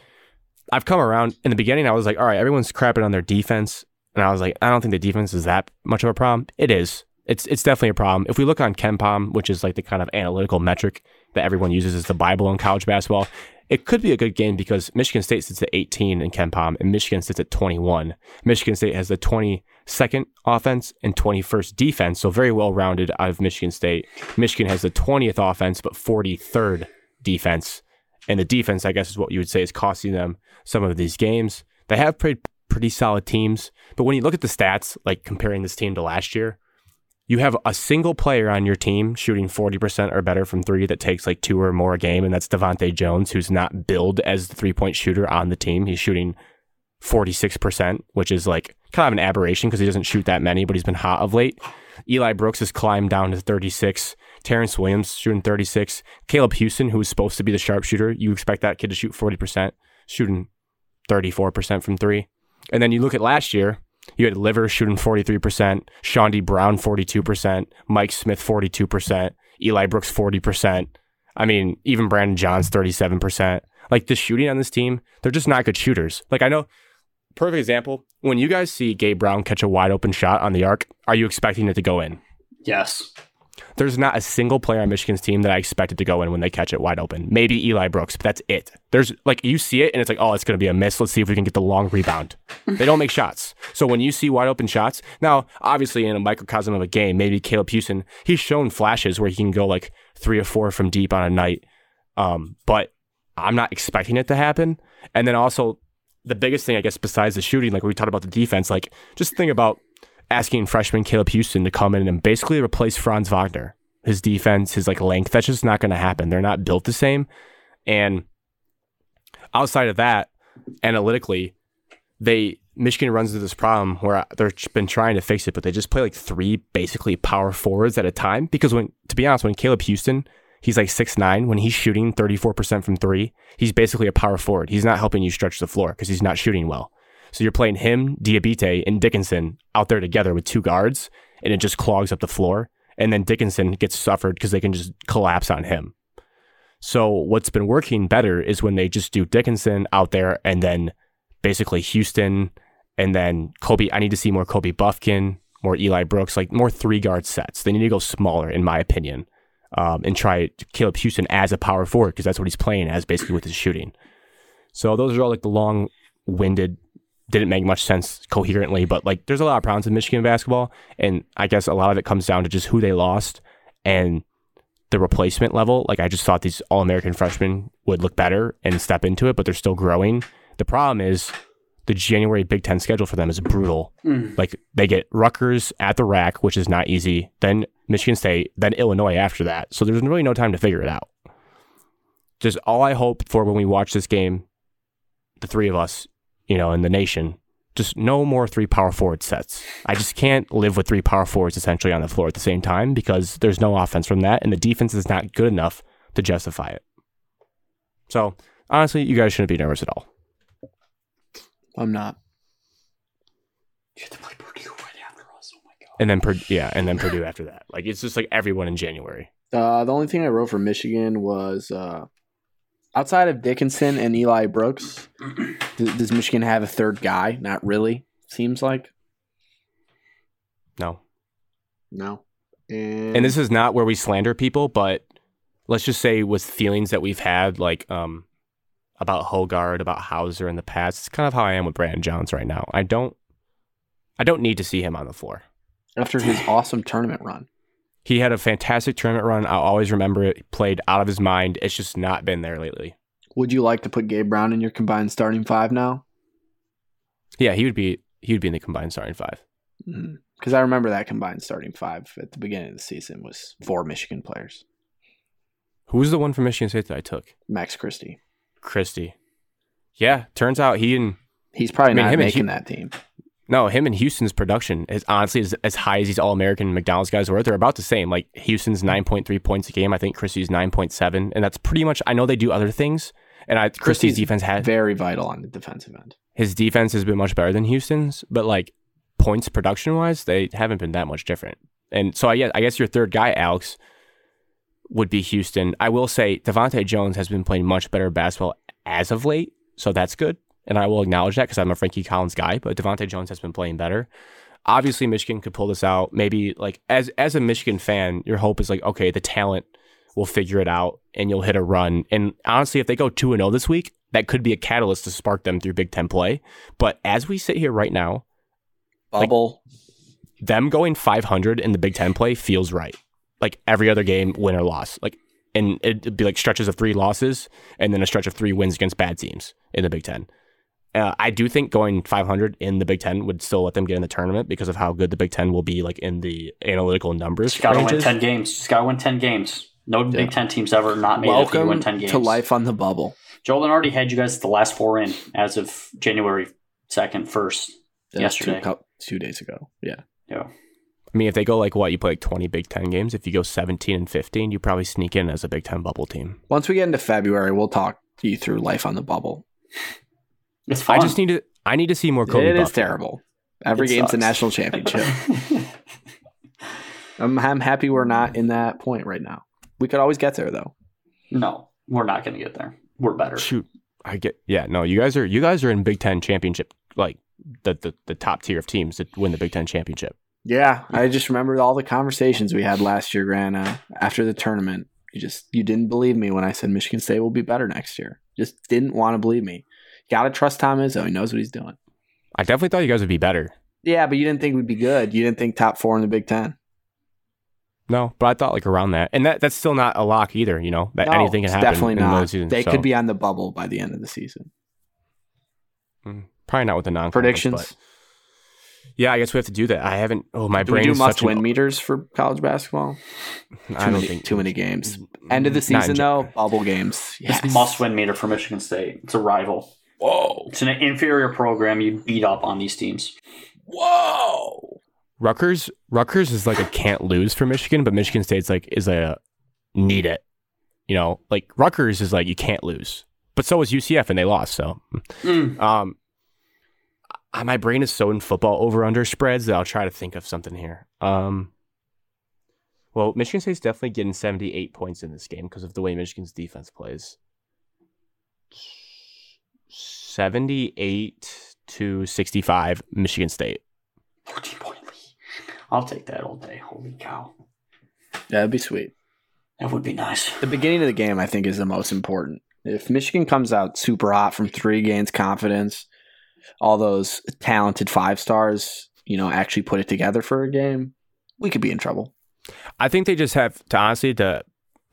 I've come around. In the beginning, I was like, all right, everyone's crapping on their defense, and I was like, I don't think the defense is that much of a problem. It is. It's it's definitely a problem. If we look on KenPom, which is like the kind of analytical metric that everyone uses as the Bible in college basketball, it could be a good game because Michigan State sits at 18 in KenPom and Michigan sits at 21. Michigan State has the 22nd offense and 21st defense, so very well rounded out of Michigan State. Michigan has the 20th offense but 43rd defense, and the defense, I guess, is what you would say is costing them some of these games. They have played pretty solid teams, but when you look at the stats, like comparing this team to last year, you have a single player on your team shooting 40% or better from three that takes like two or more a game, and that's DeVante Jones, who's not billed as the three point shooter on the team. He's shooting 46%, which is like kind of an aberration because he doesn't shoot that many, but he's been hot of late. Eli Brooks has climbed down to 36. Terrence Williams shooting 36. Caleb Houston, who was supposed to be the sharpshooter, you expect that kid to shoot 40%, shooting 34% from three. And then you look at last year, you had Liver shooting 43%, Chaundee Brown 42%, Mike Smith 42%, Eli Brooks 40%. I mean, even Brandon Johns 37%. Like the shooting on this team, they're just not good shooters. Like I know, perfect example, when you guys see Gabe Brown catch a wide open shot on the arc, are you expecting it to go in? Yes. There's not a single player on Michigan's team that I expected to go in when they catch it wide open. Maybe Eli Brooks, but that's it. There's like you see it and it's like, oh, it's going to be a miss. Let's see if we can get the long rebound. they don't make shots. So when you see wide open shots, now obviously in a microcosm of a game, maybe Caleb Houston, he's shown flashes where he can go like three or four from deep on a night. Um, but I'm not expecting it to happen. And then also the biggest thing, I guess, besides the shooting, like we talked about the defense, like just think about asking freshman Caleb Houston to come in and basically replace Franz Wagner. His defense, his like length, that's just not going to happen. They're not built the same. And outside of that, analytically, they Michigan runs into this problem where they've been trying to fix it, but they just play like three basically power forwards at a time. Because when, to be honest, when Caleb Houston, he's like six nine. When he's shooting thirty four percent from three, he's basically a power forward. He's not helping you stretch the floor because he's not shooting well. So you're playing him, Diabaté, and Dickinson out there together with two guards, and it just clogs up the floor. And then Dickinson gets suffered because they can just collapse on him. So what's been working better is when they just do Dickinson out there and then basically Houston and then Kobe. I need to see more Kobe Bufkin, more Eli Brooks, like more three guard sets. They need to go smaller, in my opinion, um, and try Caleb Houston as a power forward because that's what he's playing as basically with his shooting. So those are all like the long winded, didn't make much sense coherently, but like there's a lot of problems in Michigan basketball. And I guess a lot of it comes down to just who they lost and the replacement level. Like I just thought these all American freshmen would look better and step into it, but they're still growing. The problem is the January Big Ten schedule for them is brutal. Mm. Like they get Rutgers at the RAC, which is not easy, then Michigan State, then Illinois after that. So there's really no time to figure it out. Just all I hope for when we watch this game, the three of us, you know, in the nation, just no more three power forward sets. I just can't live with three power forwards essentially on the floor at the same time because there's no offense from that, and the defense is not good enough to justify it. So honestly, you guys shouldn't be nervous at all. I'm not. You have to play Purdue right after us. Oh my god. And then, Pur- yeah, and then Purdue after that. Like it's just like everyone in January. Uh, the only thing I wrote for Michigan was uh, outside of Dickinson and Eli Brooks, does Michigan have a third guy? Not really. Seems like No, no. And, and this is not where we slander people, but let's just say with feelings that we've had, like um, about Hoggard, about Hauser in the past, it's kind of how I am with Brandon Johns right now. I don't, I don't need to see him on the floor. after his awesome tournament run. He had a fantastic tournament run. I'll always remember it. He played out of his mind. It's just not been there lately. Would you like to put Gabe Brown in your combined starting five now? Yeah, he would be he would be in the combined starting five. Mm-hmm. Because I remember that combined starting five at the beginning of the season was four Michigan players. Who was the one from Michigan State that I took? Max Christie. Christie. Yeah, turns out he and He's probably I mean, not making Hu- that team. No him and Houston's production is honestly as, as high as these All American McDonald's guys were. They're about the same. Like Houston's hmm. nine point three points a game. I think Christie's nine point seven, and that's pretty much. I know they do other things, and I Christie's Christie's defense had Very vital on the defensive end. his defense has been much better than Houston's, but like points production wise, they haven't been that much different. And so I guess I guess your third guy, Alex, would be Houston. I will say DeVante Jones has been playing much better basketball as of late, so that's good. And I will acknowledge that because I'm a Frankie Collins guy, but DeVante Jones has been playing better. Obviously, Michigan could pull this out. Maybe like as as a Michigan fan, your hope is like, okay, the talent will figure it out and you'll hit a run. And honestly, if they go 2 and 0 this week, that could be a catalyst to spark them through Big 10 play. But as we sit here right now, Bubble. them going 500 in the Big 10 play feels right. Like every other game, win or loss. Like and it'd be like stretches of three losses and then a stretch of three wins against bad teams in the Big Ten. Uh, I do think going 500 in the Big Ten would still let them get in the tournament because of how good the Big Ten will be, like in the analytical numbers. Just gotta win ten games. Just gotta win ten games. No Yeah. Big Ten teams ever not made it if you Welcome win ten games. to life on the bubble. Joel already had you guys the last four in as of January second, first. That was two, Yesterday. two days ago. Yeah. Yeah. I mean, if they go like what you play like 20 Big Ten games, if you go 17 and 15, you probably sneak in as a Big Ten bubble team. Once we get into February, we'll talk you through life on the bubble. It's fun. I just need to. I need to see more Kobe. it is Buffett. terrible. Every It game's a national championship. I'm, I'm happy we're not in that point right now. We could always get there though. no, we're not gonna get there. We're better. Shoot, I get. Yeah, no, you guys are. You guys are in Big Ten championship, like the the, the top tier of teams that win the Big Ten championship. Yeah, I just remember all the conversations we had last year, Grant, uh, after the tournament. You just you didn't believe me when I said Michigan State will be better next year. Just didn't want to believe me. Got to trust Tom Izzo. He knows what he's doing. I definitely thought you guys would be better. Yeah, but you didn't think we'd be good. You didn't think top four in the Big Ten. No, but I thought like around that, and that that's still not a lock either. You know that No, anything can happen. Definitely in the middle of not. the season, they so, could be on the bubble by the end of the season. Mm, probably not with the non Predictions. Yeah, I guess we have to do that. I haven't. Oh, my do we brain do is must such an- win meters for college basketball? I don't many, think too many games. Mm, end of the season though, bubble games. Yes. It's must win meter for Michigan State. It's a rival. Whoa, It's an inferior program. You beat up on these teams. whoa. Rutgers. Rutgers is like a can't lose for Michigan, but Michigan State's like is a need it. You know, like Rutgers is like you can't lose, but so was UCF and they lost. So, Mm. um, my brain is so in football over under spreads that I'll try to think of something here. Um, well, Michigan State's definitely getting seventy eight points in this game because of the way Michigan's defense plays. Seventy eight to sixty five, Michigan State. 14 point lead. I'll take that all day. Holy cow. That'd be sweet. That would be nice. The beginning of the game, I think, is the most important. If Michigan comes out super hot from three, gains confidence, all those talented five stars, you know, actually put it together for a game, we could be in trouble. I think they just have to honestly to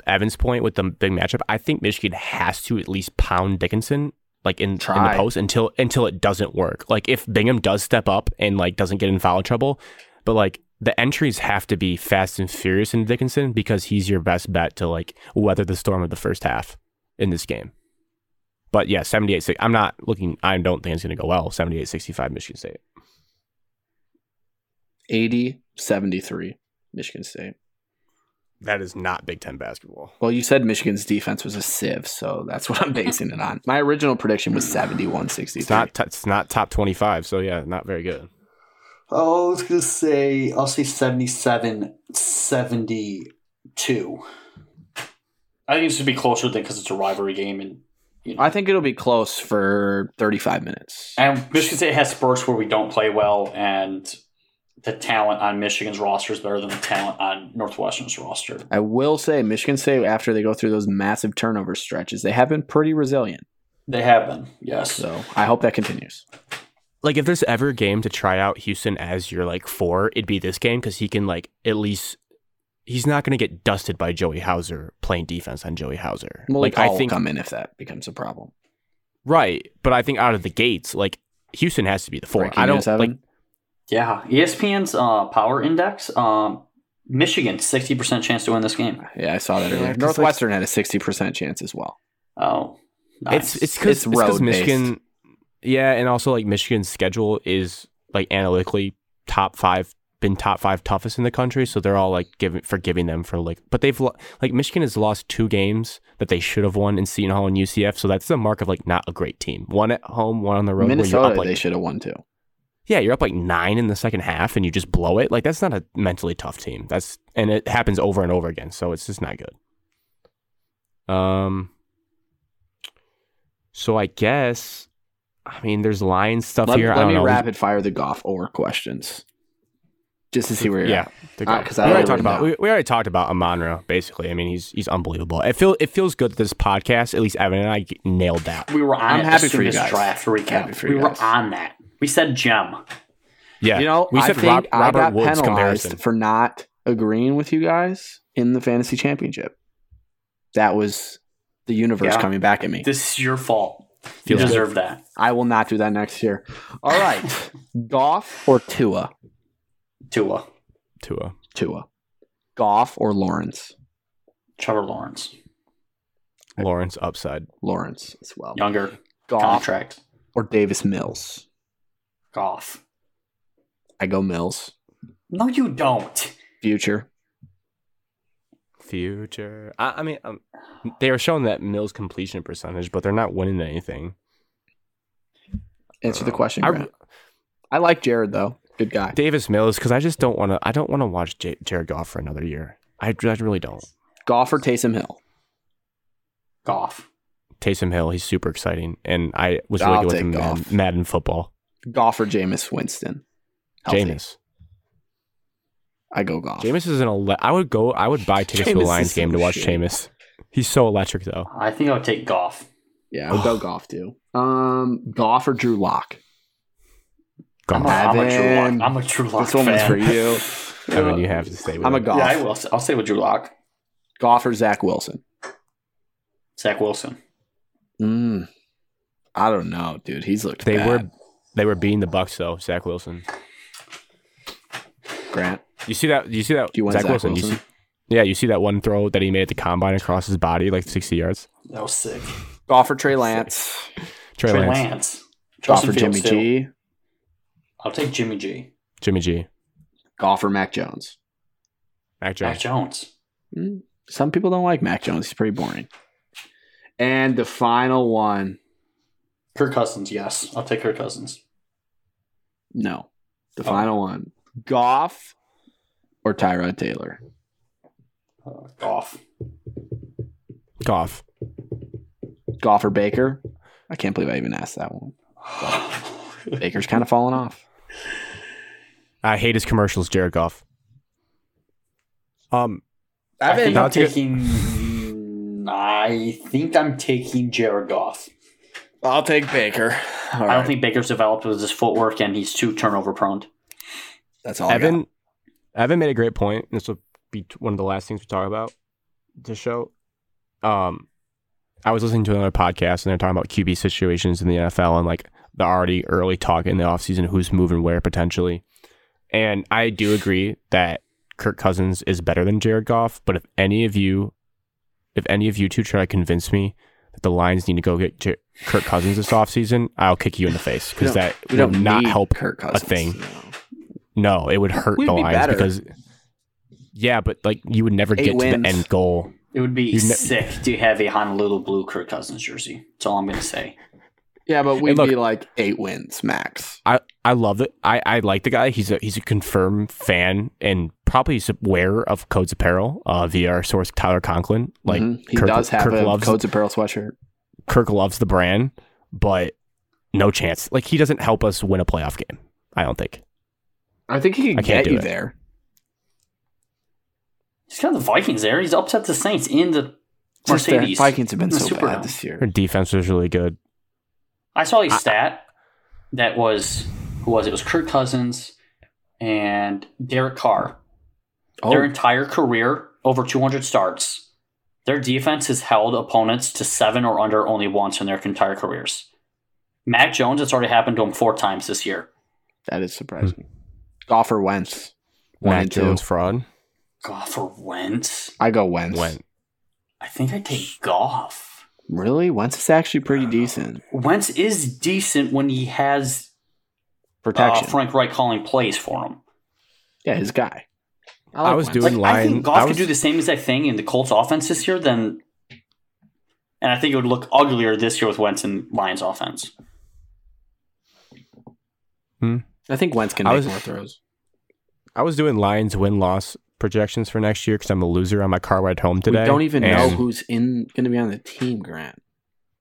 Evan's point with the big matchup. I think Michigan has to at least pound Dickinson like in, in the post until until it doesn't work. Like if Bingham does step up and like doesn't get in foul trouble, but like the entries have to be fast and furious in Dickinson because he's your best bet to like weather the storm of the first half in this game. But yeah, 78 6. I'm not looking I don't think it's going to go well. 78 65 Michigan State. 80 73, Michigan State. That is not Big 10 basketball. Well, you said Michigan's defense was a sieve, so that's what I'm basing it on. My original prediction was 71 63. It's not t- it's not top 25, so yeah, not very good. Oh, I was going to say, I'll say 77 72. I think it should be closer than because it's a rivalry game. And, you know, I think it'll be close for 35 minutes. and Michigan State has spurts where we don't play well, and the talent on Michigan's roster is better than the talent on Northwestern's roster. I will say, Michigan State, after they go through those massive turnover stretches, they have been pretty resilient. They have been, yes. So I hope that continues. Like if there's ever a game to try out Houstan as your like four, it'd be this game because he can like at least he's not going to get dusted by Joey Hauser playing defense on Joey Hauser. Malik like I Hall think will come in if that becomes a problem. right, but I think out of the gates, like Houstan has to be the four. Breaking I don't news, like Yeah, ESPN's uh, power index. Um, Michigan sixty percent chance to win this game. Yeah, I saw that Yeah, earlier. 'cause, like- Northwestern had a sixty percent chance as well. Oh, nice. it's it's because It's road-based. Michigan, yeah, and also like Michigan's schedule is like analytically top five, been top five toughest in the country, so they're all like giving forgiving them for like, but they've lo- like Michigan has lost two games that they should have won in Seton Hall and UCF, so that's the mark of like not a great team. One at home, one on the road. where you're Minnesota, up, like, they should have won too. Yeah, you're up like nine in the second half and you just blow it. Like that's not a mentally tough team. That's and it happens over and over again. So it's just not good. Um. So I guess, I mean, there's line stuff Let, here. I let don't me know. rapid fire the golf or questions, just to see where you're yeah, at. Uh, 'cause we I already already talked about we, we already talked about Amon-Ra. Basically, I mean, he's he's unbelievable. It feel it feels good that this podcast, at least Evan and I nailed that. we were on I'm happy for you as guys. draft Happy recap. for We you were on that. We said gem. Yeah, You know, we I said think Rob, I Robert got Woods penalized comparison. for not agreeing with you guys in the fantasy championship. That was the universe Yeah. coming back at me. This is your fault. You Feels good. deserve that. I will not do that next year. All right, Goff or Tua? Tua, Tua. Tua. Goff or Lawrence? Trevor Lawrence, Lawrence upside. Lawrence as well. younger Goff contract. or Davis Mills? Goff. I go Mills. No, you don't. Future. Future. I, I mean, um, they are showing that Mills completion percentage, but they're not winning anything. Answer the question. I- I, like Jared though. Good guy. Davis Mills, because I just don't want to. I don't want to watch J- Jared Goff for another year. I, I really don't. Goff or Taysom Hill? Goff. Taysom Hill, he's super exciting, and I was I'll really good with take him in Madden, Madden football. Goff or Jameis Winston? Healthy. Jameis. I go Goff. Jameis is an. Ele- I would go. I would buy tickets to the Lions game to watch shit. Jameis. He's so electric, though. I think I would take Goff. Yeah, I would go Goff too. Um, Goff or Drew Lock? I'm a, Goff. I'm a Drew Evan, Lock. I'm a Drew Lock This one was for you. Evan, you have to stay with I'm a him. Goff. Yeah, I will. I'll stay with Drew Lock. Goff or Zach Wilson? Zach Wilson. Mm, I don't know, dude. He's looked. They bad. were. They were beating the Bucks though. Zach Wilson. Grant. You see that? You see that? Do you want Zach, Zach Wilson. You see, yeah, you see that one throw that he made at the combine across his body, like sixty yards. That was sick. Goff or Trey Lance? Trey, Trey Lance, Lance. Goff Justin Jimmy Fields, too. G? I'll take Jimmy G. Jimmy G, Goff or Mac Jones? Mac Jones. Mac Jones. Jones. Mm, Some people don't like Mac Jones. He's pretty boring. And the final one, Kirk Cousins, yes. I'll take Kirk Cousins. No. The Oh. final one, Goff or Tyrod Taylor? Uh, golf. Goff. Goff or Baker? I can't believe I even asked that one. Baker's kind of falling off. I hate his commercials, Jared Goff. Um, I think I'll I'm take- taking. I think I'm taking Jared Goff. I'll take Baker. All I right. don't think Baker's developed with his footwork, and he's too turnover prone. that's all. I got. Evan, Evan made a great point. This will be one of the last things we talk about this show. Um, I was listening to another podcast and they're talking about QB situations in the NFL and like the already early talk in the offseason, who's moving where potentially. And I do agree that Kirk Cousins is better than Jared Goff. But if any of you, if any of you two try to convince me that the Lions need to go get J- Kirk Cousins this offseason, I'll kick you in the face because that we would don't help Kirk Cousins. a thing. No. no, it would hurt We'd the be Lions better. because yeah, but like you would never Eight get to wins. the end goal. It would be You ne- sick to have a Honolulu Blue Kirk Cousins jersey. That's all I'm going to say. Yeah, but we'd look- be like eight wins max. I, I love it. I, I like the guy. He's a he's a confirmed fan and probably he's aware of Codes Apparel uh, via our source Tyler Conklin. Like Mhm. he Kirk, does have Kirk a loves Codes Apparel sweatshirt. Kirk loves the brand, but no chance. Like he doesn't help us win a playoff game. I don't think. I think he can can't get do you it. there. He's got the Vikings there. He's upset the Saints in the Just their Mercedes. Vikings have been so Superdome. bad this Her year. defense was really good. I saw a stat that was who was it? It was Kirk Cousins and Derek Carr. Oh. Their Oh, entire career, over 200 starts, their defense has held opponents to seven or under only once in their entire careers. Mac Jones, it's already happened to him four times this year. that is surprising. Hmm. Goff or Wentz? One Mac and two. Jones fraud. Goff for Wentz? I go Wentz. Went. I think I take Goff. Really? Wentz is actually pretty decent. Wentz is decent when he has uh, Protection. Frank Reich calling plays for him. yeah, his guy. I like was Wentz. doing Like, I think Goff I could do the same exact thing in the Colts offense this year, then and I think it would look uglier this year with Wentz and Lions offense. Hmm. I think Wentz can make was- more throws. I was doing Lions win loss projections for next year because I'm a loser on my car ride home today. we don't even know who's in going to be on the team, Grant.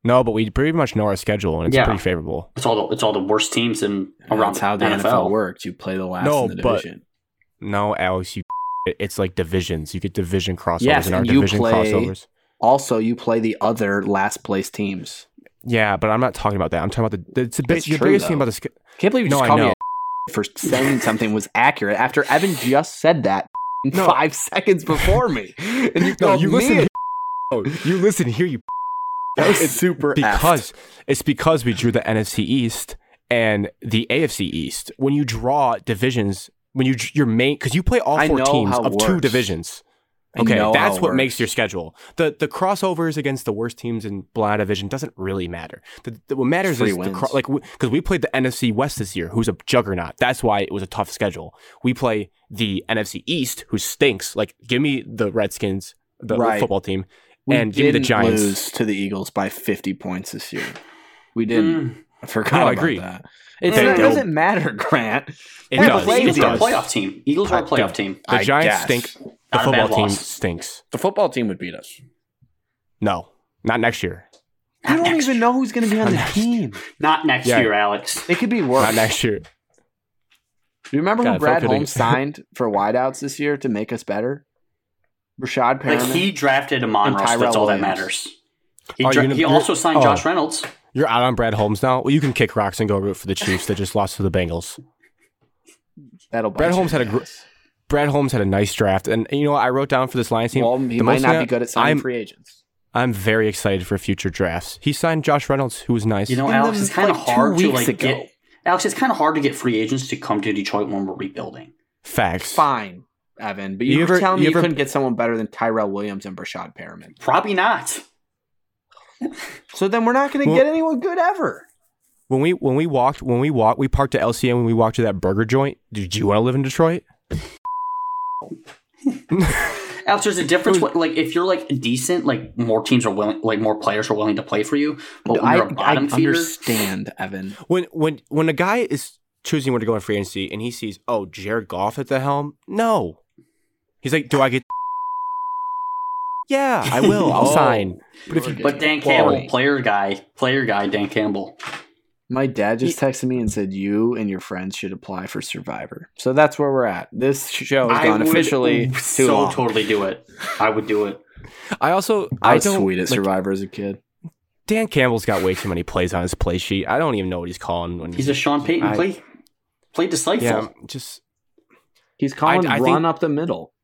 No, but we pretty much know our schedule and it's Yeah. pretty favorable. It's all the it's all the worst teams in around That's how the NFL. NFL works. You play the last No, in the but- No, Alex, you. It's like divisions. You get division crossovers Yes, and our and you division play- crossovers. Also, you play the other last place teams. Yeah, but I'm not talking about that. I'm talking about the. It's a bit. That's The true, biggest thing about the. Can't believe you No, just called me a for saying something was accurate after Evan just said that No. five seconds before me. And you No, called you me listen. Here, oh, you listen here. You That was super because it's because we drew the NFC East and the AFC East. When you draw divisions, when you your main because you play all four teams of it two divisions. I Okay, know that's how it what makes your schedule. The the crossovers against the worst teams in Blind Division doesn't really matter. The, the- what matters Free is the cro- like because we played the NFC West this year, who's a juggernaut. That's why it was a tough schedule. We play the NFC East, who stinks. Like, give me the Redskins, the Right. football team, We and give me the Giants. lose to the Eagles by 50 points this year. We didn't. Mm. I forgot No, I agree. that. It They- doesn't- they'll- doesn't matter, Grant. It Yeah, does. Eagles It are a playoff team. Eagles are a playoff team. The I Giants guess. stink. The Not a bad football team loss. stinks. The football team would beat us. No, not next year. You don't next even know who's going to be on Not the next team. Not next Yeah. year, Alex. It could be worse. Not next year. Do you remember God, who I Brad felt good Holmes signed for wideouts this year to make us better? Rashad Like Perriman. he drafted Amon-Ra. And Tyrell That's all that Williams. matters. He, Are dra- gonna- he also signed oh. Josh Reynolds. You're out on Brad Holmes now. Well, you can kick rocks and go root for the Chiefs that just lost to the Bengals. That'll Brad Holmes had a gr- ass. Brad Holmes had a nice draft, and you know what I wrote down for this Lions team. Well, he the might not be I- good at signing I'm- free agents. I'm very excited for future drafts. He signed Josh Reynolds, who was nice. You know, And Alex, then, it's kind of like, hard to like ago. get. Alex, it's kind of hard to get free agents to come to Detroit when we're rebuilding. Facts. Fine, Evan, but you, You were ever- telling me you you, ever- couldn't get someone better than Tyrell Williams and Breshad Perriman. Probably not. So then we're not going to Well- get anyone good ever. When we when we walked when we walked we parked at LCN when we walked to that burger joint. Did you want to live in Detroit? Alex, there's a difference. What, like, if you're like decent, like more teams are willing, like more players are willing to play for you. But when I, you're a I bottom feeder, understand, Evan. When when when a guy is choosing where to go in free agency and he sees oh Jared Goff at the helm, no, he's like, do I get? Yeah, I will. I'll Oh. sign. But if you but Dan Quality. Campbell, player guy, player guy, Dan Campbell. My dad just texted me and said you and your friends should apply for Survivor. So that's where we're at. This show has I gone would officially too so long. totally do it. I would do it. I also I I was don't sweet at like, Survivor as a kid. Dan Campbell's got way too many plays on his play sheet. I don't even know what he's calling when He's a Sean Payton I- play play decisive. yeah, just He's calling I run think up the middle.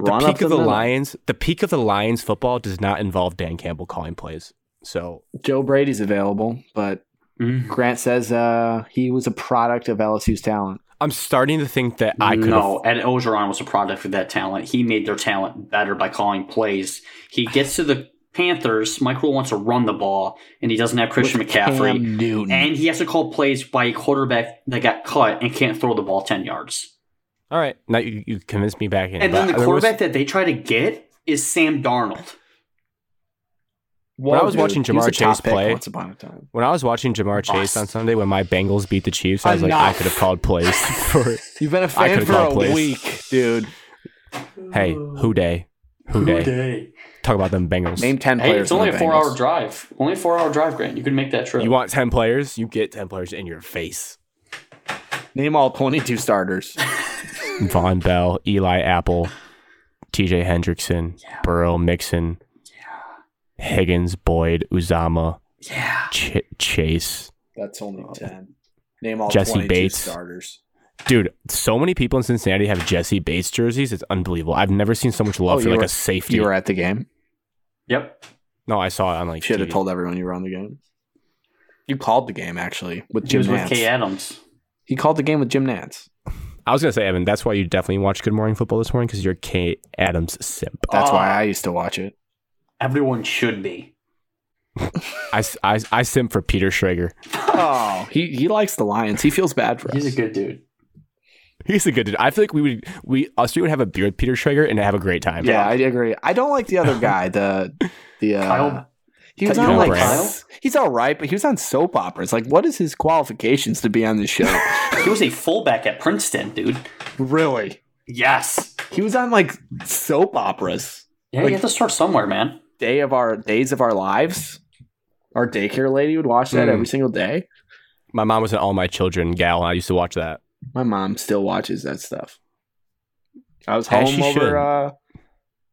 the Run up peak of the middle. Lions. The peak of the Lions football does not involve Dan Campbell calling plays. So Joe Brady's available, but Mm. Grant says uh, he was a product of LSU's talent. I'm starting to think that I could. no, Ed Orgeron was a product of that talent. He made their talent better by calling plays. He gets to the Panthers. Mike Rhule wants to run the ball, and he doesn't have Christian With McCaffrey. Cam Newton. And he has to call plays by a quarterback that got cut and can't throw the ball 10 yards. All right, now you, you convinced me back in. And then the there was- quarterback that they try to get is Sam Darnold. When I was watching He Ja'Marr Chase play- once upon a time. when I was watching Ja'Marr Chase on Sunday when my Bengals beat the Chiefs, I was like, I Enough. could have called plays for. You've been a I fan could've for called a plays. week, dude. hey, who day? Who day? Talk about them Bengals. Name ten Hey, players. it's only a the four Bengals. hour drive. Only a four hour drive, Grant. You can make that trip. You want ten players? You get ten players in your face. Name all twenty-two starters. Vonn Bell, Eli Apple, T.J. Hendrickson, Burrow, Mixon, Higgins, Boyd, Uzomah, yeah. Ch- Chase, That's only oh, ten. Name all Jessie 22 Bates. starters. Dude, so many people in Cincinnati have Jessie Bates jerseys. It's unbelievable. I've never seen so much love Oh, for like were- a safety. You were at the game. Yep. no, I saw it on like. Should have told everyone you were on the game. You called the game actually with He Jim was with Nantz. Kay Adams. He called the game with Jim Nantz. I was gonna say, Evan, that's why you definitely watched Good Morning Football this morning because you're Kay Adams simp. That's Oh. why I used to watch it. Everyone should be. I, I, I simp for Peter Schrager. Oh, he he likes the Lions. He feels bad for He's us. He's a good dude. He's a good dude. I feel like we would we us three would have a beer with Peter Schrager and have a great time. yeah, I agree. I don't like the other guy. The the uh, Kyle- He was You on know like Kyle? he's all right, but he was on soap operas. Like, what is his qualifications to be on this show? He was a fullback at Princeton, dude. really? Yes. He was on like soap operas. Yeah, Like- you have to start somewhere, man. Day of our days of our lives. Our daycare lady would watch that Hmm. every single day. My mom was an All My Children gal, and I used to watch that. My mom still watches that stuff. I was As home over uh,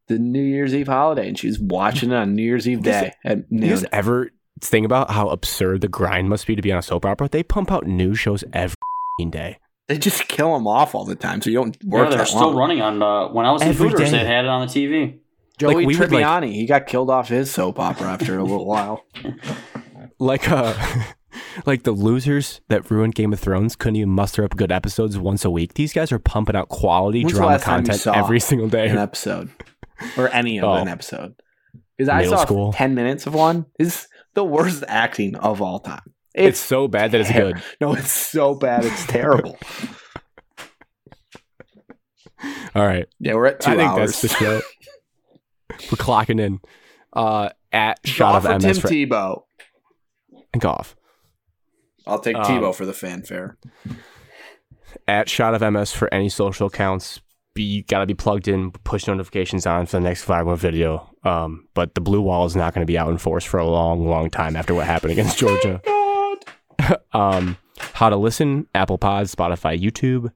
the New Year's Eve holiday, and she was watching it on New Year's Eve Does day at You noon. guys ever think about how absurd the grind must be to be on a soap opera? They pump out new shows every day. They just kill them off all the time, so you don't work Yeah, they're that still long. running on. Uh, when I was in Every Hooters, day. they had it on the TV. Joey Like, we would, like- Tribbiani, he got killed off his soap opera after a little while. Like uh like the losers that ruined Game of Thrones couldn't even muster up good episodes once a week. These guys are pumping out quality When's drama last time you content every single day. An episode, or any of Oh. an episode, because I saw school. ten minutes of one. Is the worst acting of all time. It's so bad that it's good. No, it's so bad. It's terrible. All right. yeah, we're at two I think hours. that's the show. We're clocking in. Uh at shot Golf of or Tim MS for Tebow. golf. I'll take Um, Tebow for the fanfare. At shot of MS for any social accounts. Be gotta be plugged in, push notifications on for the next viral video. Um, but the blue wall is not going to be out in force for a long, long time after what happened against Georgia. um, how to listen, Apple Pods, Spotify, YouTube.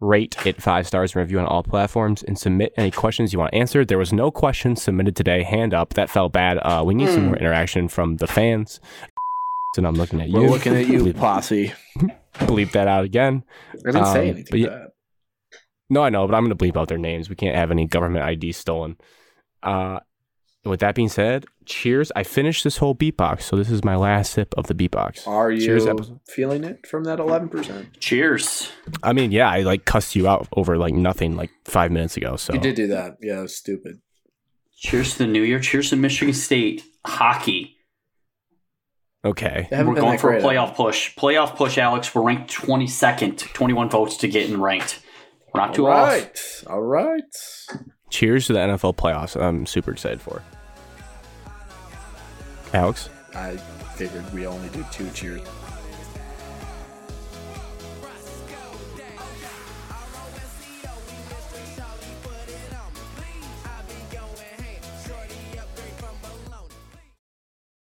Rate it five stars and review on all platforms and submit any questions you want answered. There was no questions submitted today. Hand up. That felt bad. Uh, we need some more interaction from the fans. And I'm looking at you. We're looking at you, Bleep, posse. bleep that out again. I didn't say Um, anything. but. No, I know, but I'm going to bleep out their names. We can't have any government ID stolen. Uh, with that being said, cheers. I finished this whole beatbox, so this is my last sip of the beatbox. Are you Cheers, episode. feeling it from that eleven percent? Cheers. I mean, yeah, I like cussed you out over like nothing like five minutes ago. So You did do that. Yeah, it was stupid. Cheers to the new year. Cheers to Michigan State hockey. okay, We're going for a great. playoff push. Playoff push, Alex. We're ranked 22nd, 21 votes to get in ranked. We're not too All off. all right. cheers to the NFL playoffs. I'm super excited for. Alex, I figured we only do two cheers.